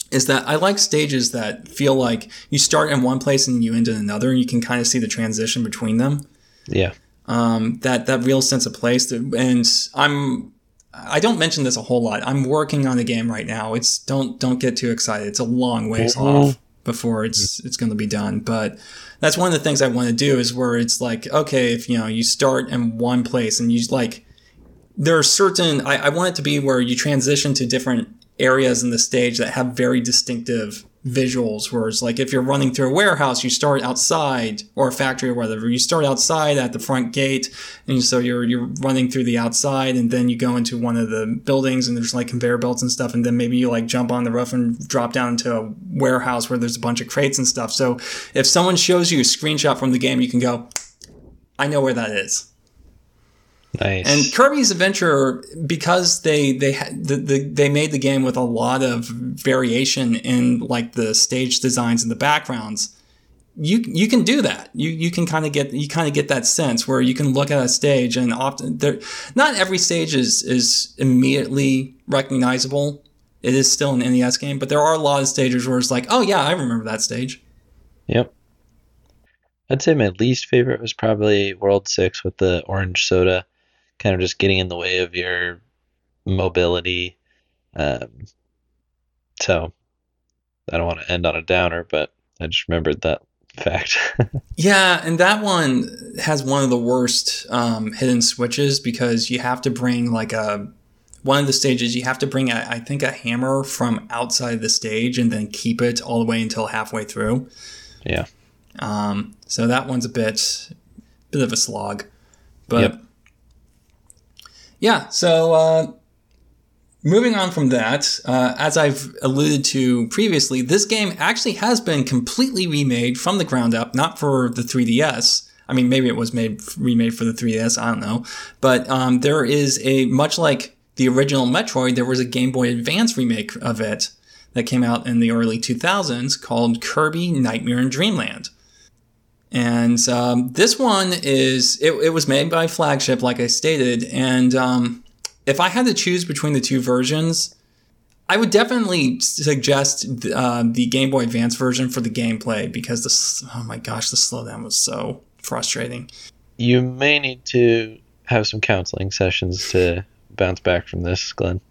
Is that I like stages that feel like you start in one place and you end in another, and you can kind of see the transition between them. Yeah. Um, that that real sense of place, and I'm I don't mention this a whole lot. I'm working on a game right now. It's don't don't get too excited. It's a long ways Mhm. off before it's mm-hmm. it's going to be done. But that's one of the things I want to do is where it's like okay, if you know you start in one place and you like there are certain I, I want it to be where you transition to different areas in the stage that have very distinctive visuals where it's like if you're running through a warehouse you start outside or a factory or whatever you start outside at the front gate and so you're you're running through the outside and then you go into one of the buildings and there's like conveyor belts and stuff and then maybe you like jump on the roof and drop down into a warehouse where there's a bunch of crates and stuff. So if someone shows you a screenshot from the game you can go I know where that is Nice. and Kirby's Adventure, because they they the, the, they made the game with a lot of variation in like the stage designs and the backgrounds. You you can do that. You you can kind of get you kind of get that sense where you can look at a stage and often there not every stage is is immediately recognizable. It is still an NES game, but there are a lot of stages where it's like, oh yeah, I remember that stage. Yep. I'd say my least favorite was probably World 6 with the orange soda, kind of just getting in the way of your mobility. Um, so I don't want to end on a downer, but I just remembered that fact. Yeah, and that one has one of the worst um, hidden switches because you have to bring like a one of the stages you have to bring a, I think a hammer from outside the stage and then keep it all the way until halfway through. yeah. Um, so that one's a bit bit of a slog, but Yep. Yeah. So uh, moving on from that, uh, as I've alluded to previously, this game actually has been completely remade from the ground up, not for the 3DS. I mean, maybe it was made remade for the 3DS. I don't know, but um, there is a much like the original Metroid. There was a Game Boy Advance remake of it that came out in the early 2000s called Kirby Nightmare in Dreamland. And um, this one is, it, it was made by Flagship, like I stated. And um, if I had to choose between the two versions, I would definitely suggest uh, the Game Boy Advance version for the gameplay because this, oh my gosh, the slowdown was so frustrating. You may need to have some counseling sessions to bounce back from this, Glen.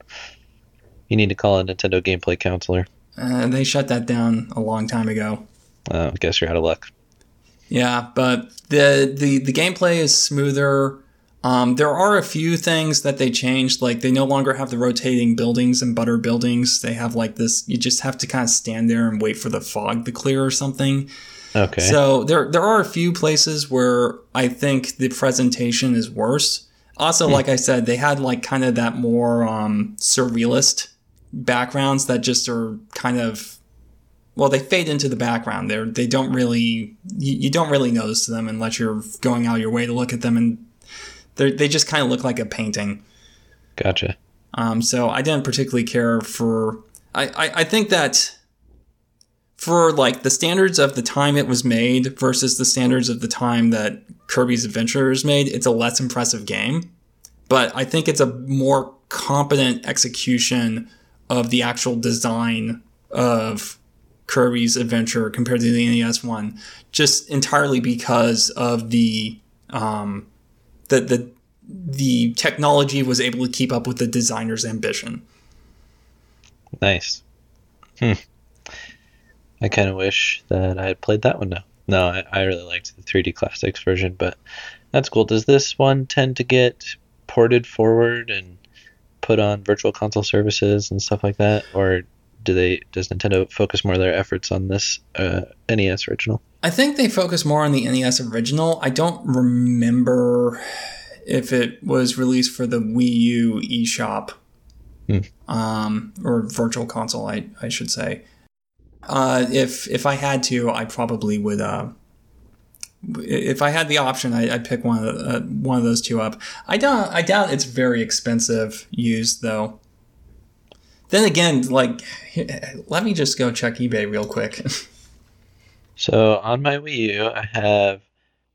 You need to call a Nintendo gameplay counselor. Uh, they shut that down a long time ago. Uh, I guess you're out of luck. Yeah, but the the the gameplay is smoother. Um, there are a few things that they changed, like they no longer have the rotating buildings and butter buildings. They have like this. You just have to kind of stand there and wait for the fog to clear or something. Okay. So there there are a few places where I think the presentation is worse. Also, like I said, they had like kind of that more um, surrealist backgrounds that just are kind of well, they fade into the background. They're they don't really you, you don't really notice them unless you're going out of your way to look at them, and they they just kind of look like a painting. Gotcha. Um, so I didn't particularly care for. I, I, I think that for like the standards of the time it was made versus the standards of the time that Kirby's Adventure is made, it's a less impressive game. But I think it's a more competent execution of the actual design of Kirby's Adventure compared to the NES one, just entirely because of the um, the the the technology was able to keep up with the designer's ambition. Nice. Hmm. I kind of wish that I had played that one now. No, I, I really liked the 3D Classics version, but that's cool. Does this one tend to get ported forward and put on virtual console services and stuff like that, or do they does Nintendo focus more of their efforts on this uh, NES original? I think they focus more on the NES original. I don't remember if it was released for the Wii U eShop Hmm. um, or Virtual Console, I, I should say. Uh, if if I had to, I probably would. Uh, if I had the option, I, I'd pick one of the, uh, one of those two up. I doubt I doubt it's very expensive used though. Then again, like, let me just go check eBay real quick. So on my Wii U, I have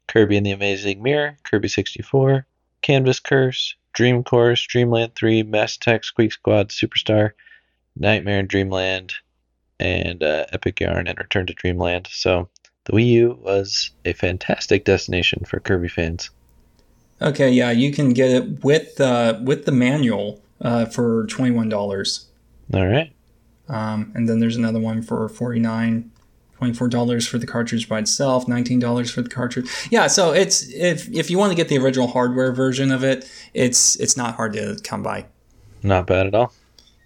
Kirby and the Amazing Mirror, Kirby 64, Canvas Curse, Dream Course, Dreamland 3, Mass Attack, Squeak Squad, Superstar, Nightmare in Dreamland, and uh, Epic Yarn and Return to Dreamland. So the Wii U was a fantastic destination for Kirby fans. okay, yeah, you can get it with uh, with the manual uh, for twenty one dollars. All right. Um, and then there's another one for 49 $24 for the cartridge by itself, $19 for the cartridge. Yeah, so it's if if you want to get the original hardware version of it, it's it's not hard to come by. Not bad at all.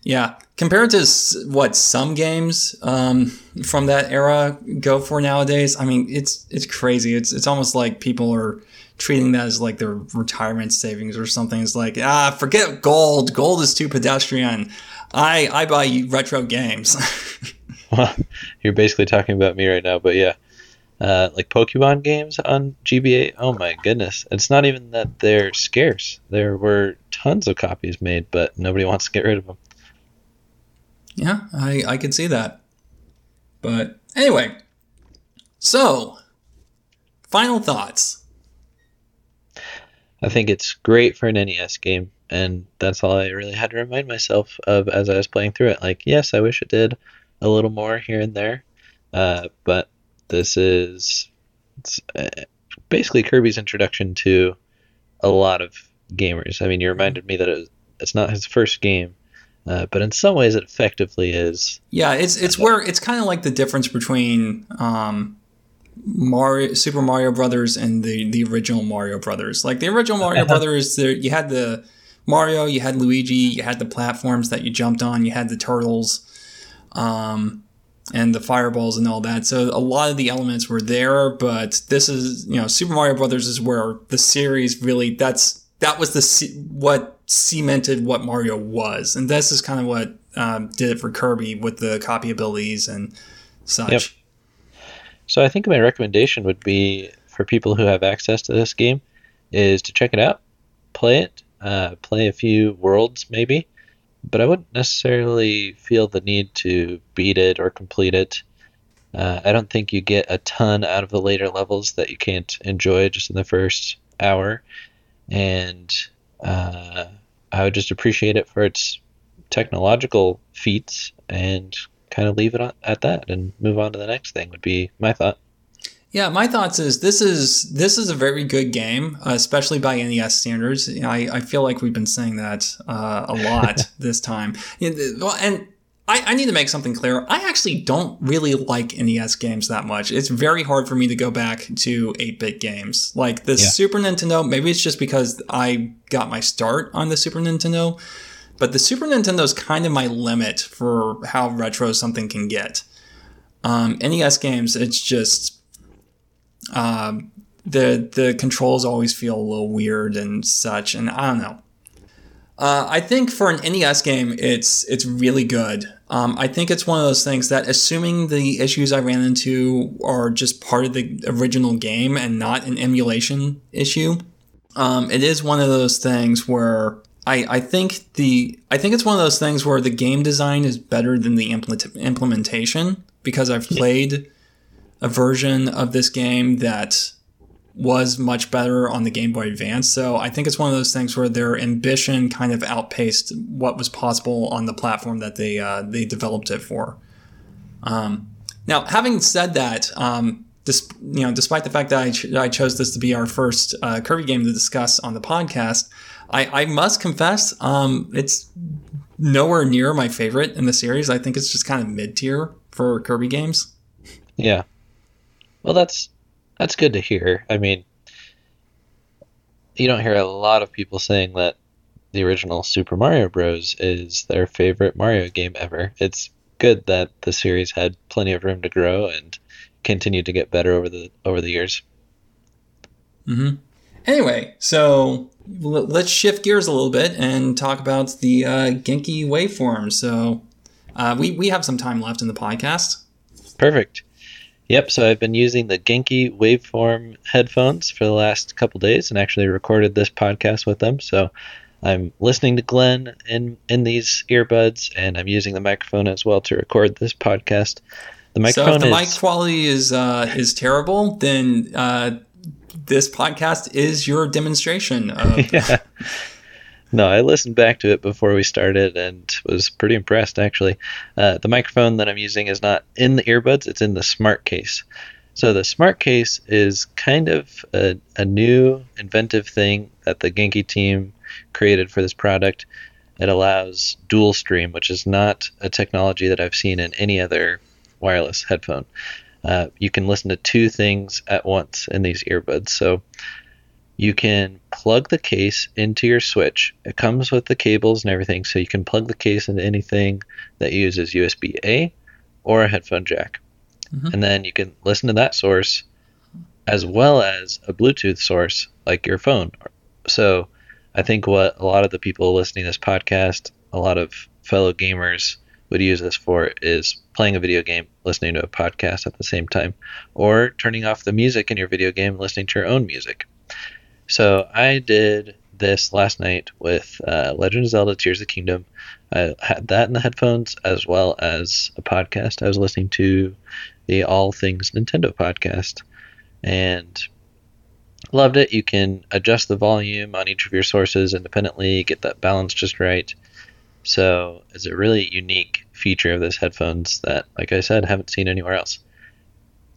Yeah, compared to what some games um, from that era go for nowadays, I mean, it's it's crazy. It's it's almost like people are treating that as like their retirement savings or something. It's like ah, forget gold. Gold is too pedestrian. I I buy retro games. Well, you're basically talking about me right now, but yeah. Uh, like Pokemon games on GBA, oh my goodness. It's not even that they're scarce. There were tons of copies made, but nobody wants to get rid of them. Yeah, I, I can see that. But anyway, so final thoughts. I think it's great for an NES game, and that's all I really had to remind myself of as I was playing through it. Like, yes, I wish it did a little more here and there, uh, but this is it's, uh, basically Kirby's introduction to a lot of gamers. I mean, you reminded me that it, it's not his first game, uh, but in some ways it effectively is. Yeah, it's it's where it's kind of like the difference between um, Mario, Super Mario Brothers, and the the original Mario Brothers. Like the original Mario Brothers, there you had the Mario, you had Luigi, you had the platforms that you jumped on, you had the turtles, um, and the fireballs and all that. So a lot of the elements were there, but this is you know Super Mario Brothers is where the series really that's that was the what cemented what Mario was, and this is kind of what um, did it for Kirby with the copy abilities and such. Yep. So I think my recommendation would be for people who have access to this game is to check it out, play it, uh, play a few worlds maybe, but I wouldn't necessarily feel the need to beat it or complete it. Uh, I don't think you get a ton out of the later levels that you can't enjoy just in the first hour, and uh, I would just appreciate it for its technological feats and kind of leave it at that and move on to the next thing would be my thought. Yeah, my thoughts is this is this is a very good game, uh, especially by NES standards. I, I feel like we've been saying that uh, a lot this time. Well, and I, I need to make something clear. I actually don't really like NES games that much. It's very hard for me to go back to 8-bit games. Like the Yeah. Super Nintendo, maybe it's just because I got my start on the Super Nintendo, but the Super Nintendo is kind of my limit for how retro something can get. Um, NES games, it's just um, the the controls always feel a little weird and such, and I don't know. Uh, I think for an NES game, it's it's really good. Um, I think it's one of those things that, assuming the issues I ran into are just part of the original game and not an emulation issue, um, it is one of those things where I, I think the I think it's one of those things where the game design is better than the implement, implementation because I've played a version of this game that was much better on the Game Boy Advance. So I think it's one of those things where their ambition kind of outpaced what was possible on the platform that they uh, they developed it for. Um, now, having said that, um, dis- you know, despite the fact that I, ch- I chose this to be our first uh, Kirby game to discuss on the podcast, I, I must confess um, it's nowhere near my favorite in the series. I think it's just kind of mid tier for Kirby games. Yeah. Well, that's that's good to hear. I mean, you don't hear a lot of people saying that the original Super Mario Bros. is their favorite Mario game ever. It's good that the series had plenty of room to grow and continued to get better over the over the years. Mm-hmm. Anyway, so let's shift gears a little bit and talk about the uh, Genki waveform. So uh, we we have some time left in the podcast. Perfect. Yep, so I've been using the Genki waveform headphones for the last couple days and actually recorded this podcast with them. So I'm listening to Glen in in these earbuds and I'm using the microphone as well to record this podcast. The microphone so if the is, mic quality is uh, is terrible, then uh, this podcast is your demonstration of yeah. No, I listened back to it before we started and was pretty impressed actually. Uh, the microphone that I'm using is not in the earbuds, it's in the smart case. So the smart case is kind of a, a new inventive thing that the Genki team created for this product. It allows dual stream, which is not a technology that I've seen in any other wireless headphone. Uh, you can listen to two things at once in these earbuds. So you can plug the case into your switch. It comes with the cables and everything, so you can plug the case into anything that uses USB A or a headphone jack. Mm-hmm. And then you can listen to that source as well as a Bluetooth source like your phone. So I think what a lot of the people listening to this podcast, a lot of fellow gamers would use this for is playing a video game, listening to a podcast at the same time, or turning off the music in your video game, listening to your own music. So I did this last night with uh, Legend of Zelda: Tears of the Kingdom. I had that in the headphones as well as a podcast. I was listening to the All Things Nintendo podcast and loved it. You can adjust the volume on each of your sources independently, get that balance just right. So it's a really unique feature of those headphones that, like I said, haven't seen anywhere else.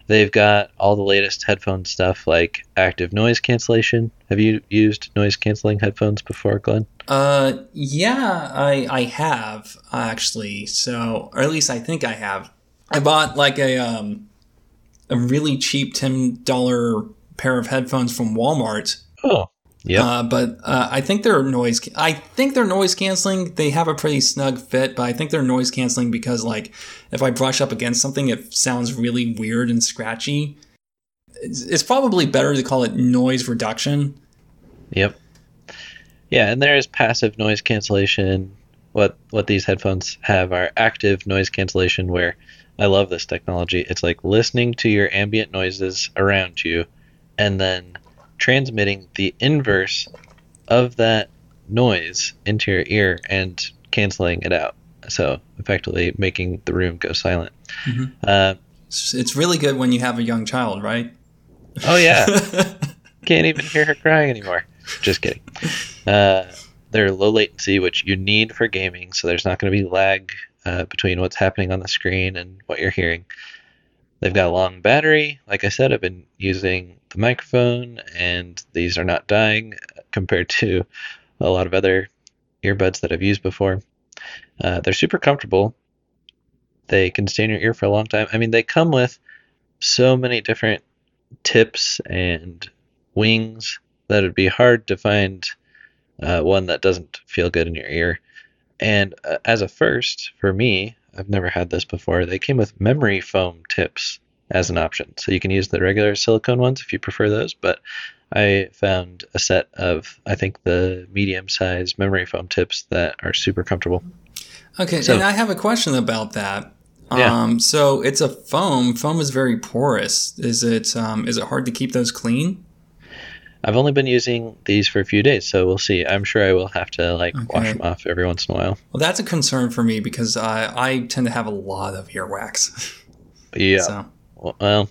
They've got all the latest headphone stuff like active noise cancellation. Have you used noise canceling headphones before, Glen? Uh, yeah, I I have actually. So, or at least I think I have. I bought like a um a really cheap ten dollar pair of headphones from Walmart. Oh. Yeah. Uh, but uh, I think they're noise. I think they're noise canceling. They have a pretty snug fit, but I think they're noise canceling because, like, if I brush up against something, it sounds really weird and scratchy. It's, it's probably better to call it noise reduction. Yep. Yeah, and there is passive noise cancellation. What what these headphones have are active noise cancellation, where I love this technology. It's like listening to your ambient noises around you, and then transmitting the inverse of that noise into your ear and canceling it out. So effectively making the room go silent. Mm-hmm. Uh, it's really good when you have a young child, right? Oh yeah, can't even hear her crying anymore. Just kidding. Uh, they're low latency, which you need for gaming, so there's not going to be lag uh, between what's happening on the screen and what you're hearing. They've got a long battery. Like I said, I've been using the microphone, and these are not dying compared to a lot of other earbuds that I've used before. Uh, they're super comfortable. They can stay in your ear for a long time. I mean, they come with so many different tips and wings that it'd be hard to find uh, one that doesn't feel good in your ear. And uh, as a first for me, I've never had this before. They came with memory foam tips as an option. So you can use the regular silicone ones if you prefer those, but I found a set of I think the medium size memory foam tips that are super comfortable. Okay, so, and I have a question about that. Yeah. Um, so it's a foam. Foam is very porous. Is it um, is it hard to keep those clean? I've only been using these for a few days, so we'll see. I'm sure I will have to like Okay. wash them off every once in a while. Well, that's a concern for me because I, I tend to have a lot of earwax. Yeah. So Well, then-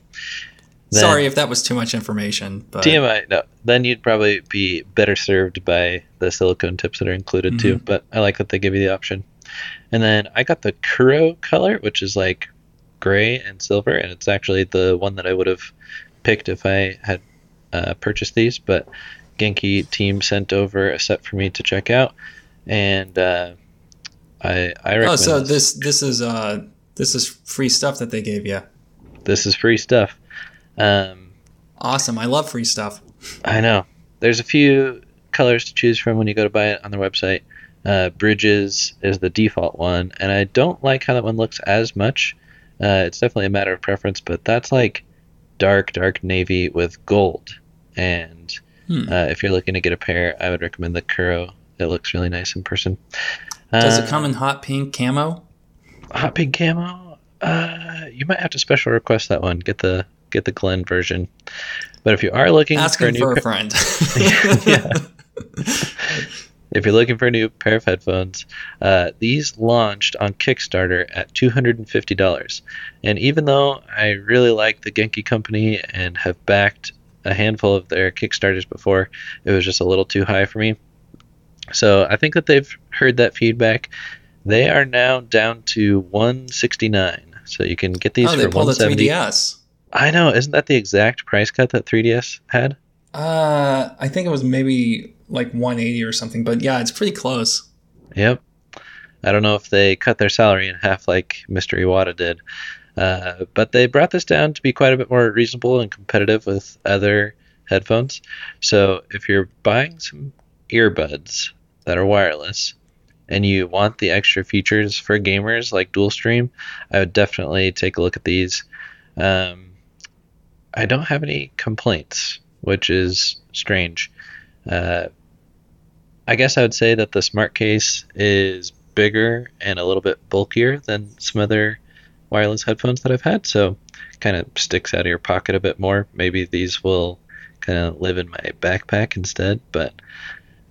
sorry if that was too much information, but TMI. No, then you'd probably be better served by the silicone tips that are included Mm-hmm. too. But I like that they give you the option. And then I got the Kuro color, which is like gray and silver, and it's actually the one that I would have picked if I had uh, purchased these. But Genki team sent over a set for me to check out, and uh, I I recommend. oh, so this. this this is uh this is free stuff that they gave you. this is free stuff. Um, Awesome. I love free stuff. I know. There's a few colors to choose from when you go to buy it on their website. Uh, Bridges is the default one, and I don't like how that one looks as much. Uh, it's definitely a matter of preference, but that's like dark, dark navy with gold. And Hmm. uh, if you're looking to get a pair, I would recommend the Kuro. It looks really nice in person. Does Uh, it come in hot pink camo? hot pink camo? Uh, you might have to special request that one. Get the get the Glen version. But if you are looking for a new for pa- a friend. Yeah. If you're looking for a new pair of headphones, uh, these launched on Kickstarter at $250. And even though I really like the Genki company and have backed a handful of their Kickstarters before, it was just a little too high for me. So I think that they've heard that feedback. They are now down to 169. So you can get these oh, for they pulled a 170. 3DS. I know, isn't that the exact price cut that 3DS had? Uh, I think it was maybe like 180 or something, but yeah, it's pretty close. Yep. I don't know if they cut their salary in half like Mr. Iwata did, uh, but they brought this down to be quite a bit more reasonable and competitive with other headphones. So if you're buying some earbuds that are wireless and you want the extra features for gamers like dual stream, I would definitely take a look at these. Um, I don't have any complaints, which is strange. Uh, I guess I would say that the smart case is bigger and a little bit bulkier than some other wireless headphones that I've had, so kind of sticks out of your pocket a bit more. Maybe these will kind of live in my backpack instead, but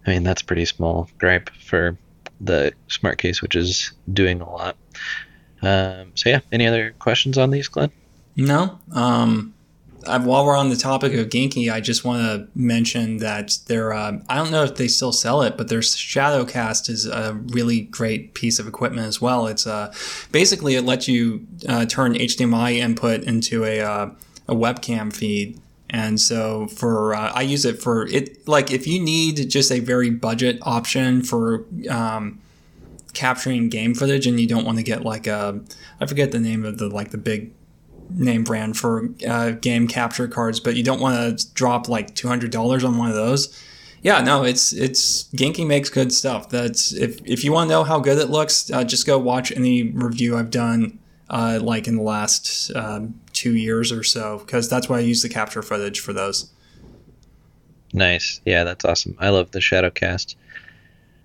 I mean that's pretty small gripe for the smart case, which is doing a lot. Um, so yeah, any other questions on these, Glen? No. Um, I, while we're on the topic of Genki, I just want to mention that their uh, I don't know if they still sell it, but their Shadowcast is a really great piece of equipment as well. It's uh, basically it lets you uh, turn HDMI input into a uh, a webcam feed. And so for uh, I use it for it like if you need just a very budget option for um, capturing game footage and you don't want to get like a I forget the name of the like the big name brand for uh, game capture cards, but you don't want to drop like two hundred dollars on one of those. Yeah, no, it's it's Genki makes good stuff. That's if if you want to know how good it looks, uh, just go watch any review I've done, uh, like in the last um, two years or so, because that's why I use the capture footage for those. Nice. Yeah, that's awesome. I love the Shadowcast.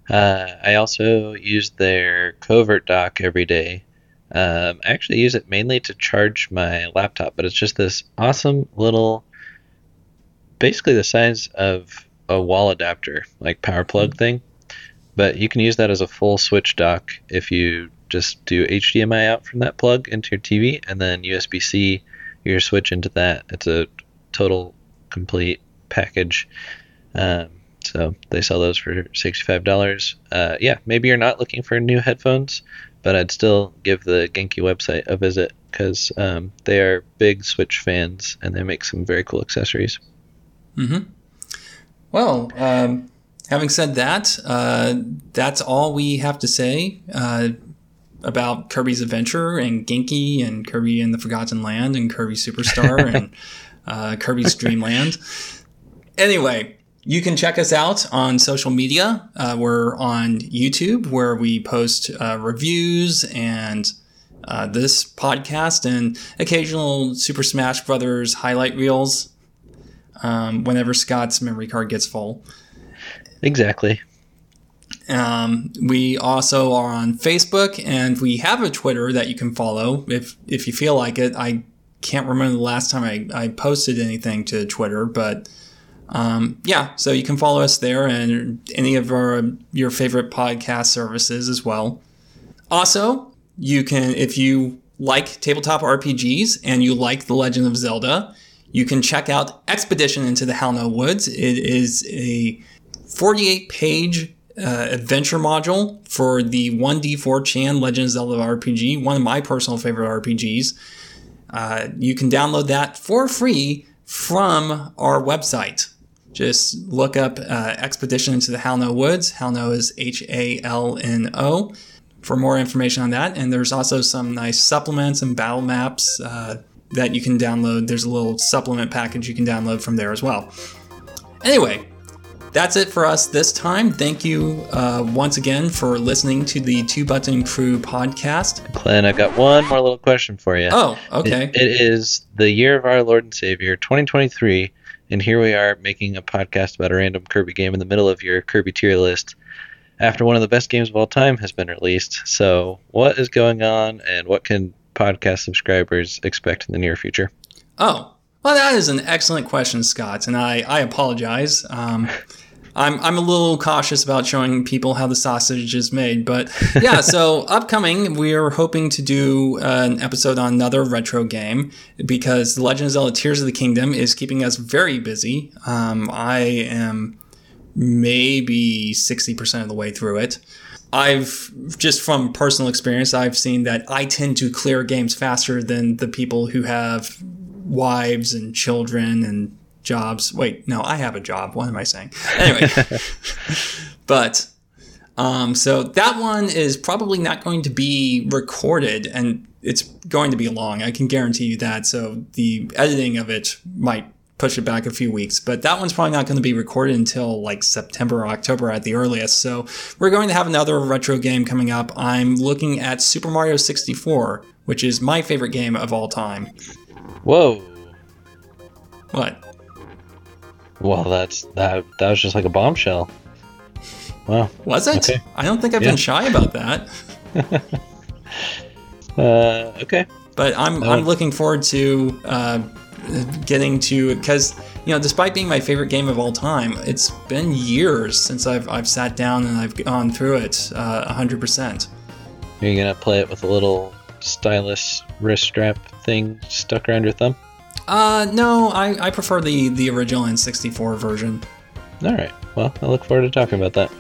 Uh, I also use their Covert dock every day. Um, I actually use it mainly to charge my laptop, but it's just this awesome little, basically the size of a wall adapter, like power plug thing. But you can use that as a full switch dock if you just do HDMI out from that plug into your TV and then USB C your switch into that. It's a total complete package. Um, so they sell those for $65. Uh, yeah, maybe you're not looking for new headphones, but I'd still give the Genki website a visit because um, they are big Switch fans and they make some very cool accessories. Well, um, having said that, uh, that's all we have to say uh, about Kirby's Adventure and Genki and Kirby and the Forgotten Land and Kirby Superstar and uh, Kirby's Dreamland. Anyway, you can check us out on social media. Uh, we're on YouTube where we post uh, reviews and uh, this podcast and occasional Super Smash Brothers highlight reels um, whenever Scott's memory card gets full. Exactly. Um, we also are on Facebook and we have a Twitter that you can follow if if you feel like it. I can't remember the last time I, I posted anything to Twitter, but Um, yeah, so you can follow us there and any of our your favorite podcast services as well. Also, you can if you like tabletop RPGs and you like The Legend of Zelda, you can check out Expedition into the Hal No Woods. It is a 48 page uh, adventure module for the 1D4 Chan Legend of Zelda RPG, one of my personal favorite RPGs. Uh, you can download that for free from our website. Just look up uh, Expedition into the Halno Woods. Halno is H A L N O for more information on that. And there's also some nice supplements and battle maps uh, that you can download. There's a little supplement package you can download from there as well. Anyway, that's it for us this time. Thank you uh, once again for listening to the Two Button Crew podcast. Glen, I've got one more little question for you. Oh, okay. It, it is the year of our Lord and Savior, 2023, and here we are making a podcast about a random Kirby game in the middle of your Kirby tier list after one of the best games of all time has been released. So, what is going on, and what can podcast subscribers expect in the near future? Oh, well, that is an excellent question, Scott, and I, I apologize. Um, I'm, I'm a little cautious about showing people how the sausage is made, but yeah, so upcoming, we're hoping to do uh, an episode on another retro game because The Legend of Zelda Tears of the Kingdom is keeping us very busy. Um, I am maybe 60% of the way through it. I've just from personal experience, I've seen that I tend to clear games faster than the people who have wives and children and jobs. Wait, no, I have a job. What am I saying? Anyway, but um, so that one is probably not going to be recorded and it's going to be long. I can guarantee you that. So the editing of it might push it back a few weeks, but that one's probably not going to be recorded until like September or October at the earliest. So we're going to have another retro game coming up. I'm looking at Super Mario 64, which is my favorite game of all time. Whoa. What? Well, that's that. That was just like a bombshell. Wow. Was it? Okay. I don't think I've Yeah. been shy about that. Uh, okay. But I'm I'm looking forward to uh, getting to because you know despite being my favorite game of all time, it's been years since I've I've sat down and I've gone through it uh, hundred percent. Are you gonna play it with a little stylus wrist strap thing stuck around your thumb? Uh, no, I, I prefer the the original N64 version. All right. Well, I look forward to talking about that.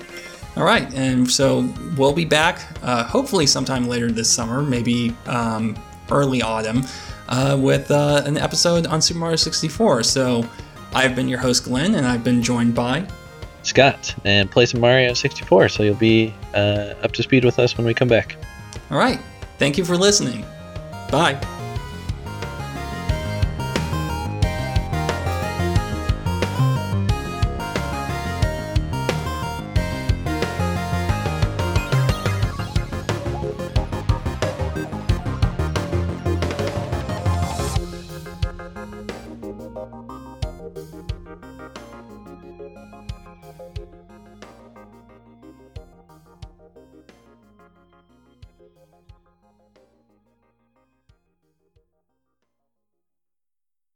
All right, and so we'll be back uh, hopefully sometime later this summer, maybe um, early autumn, uh, with uh, an episode on Super Mario 64. So I've been your host, Glen, and I've been joined by. Scott and play some Mario 64, so you'll be uh, up to speed with us when we come back. All right, thank you for listening. Bye.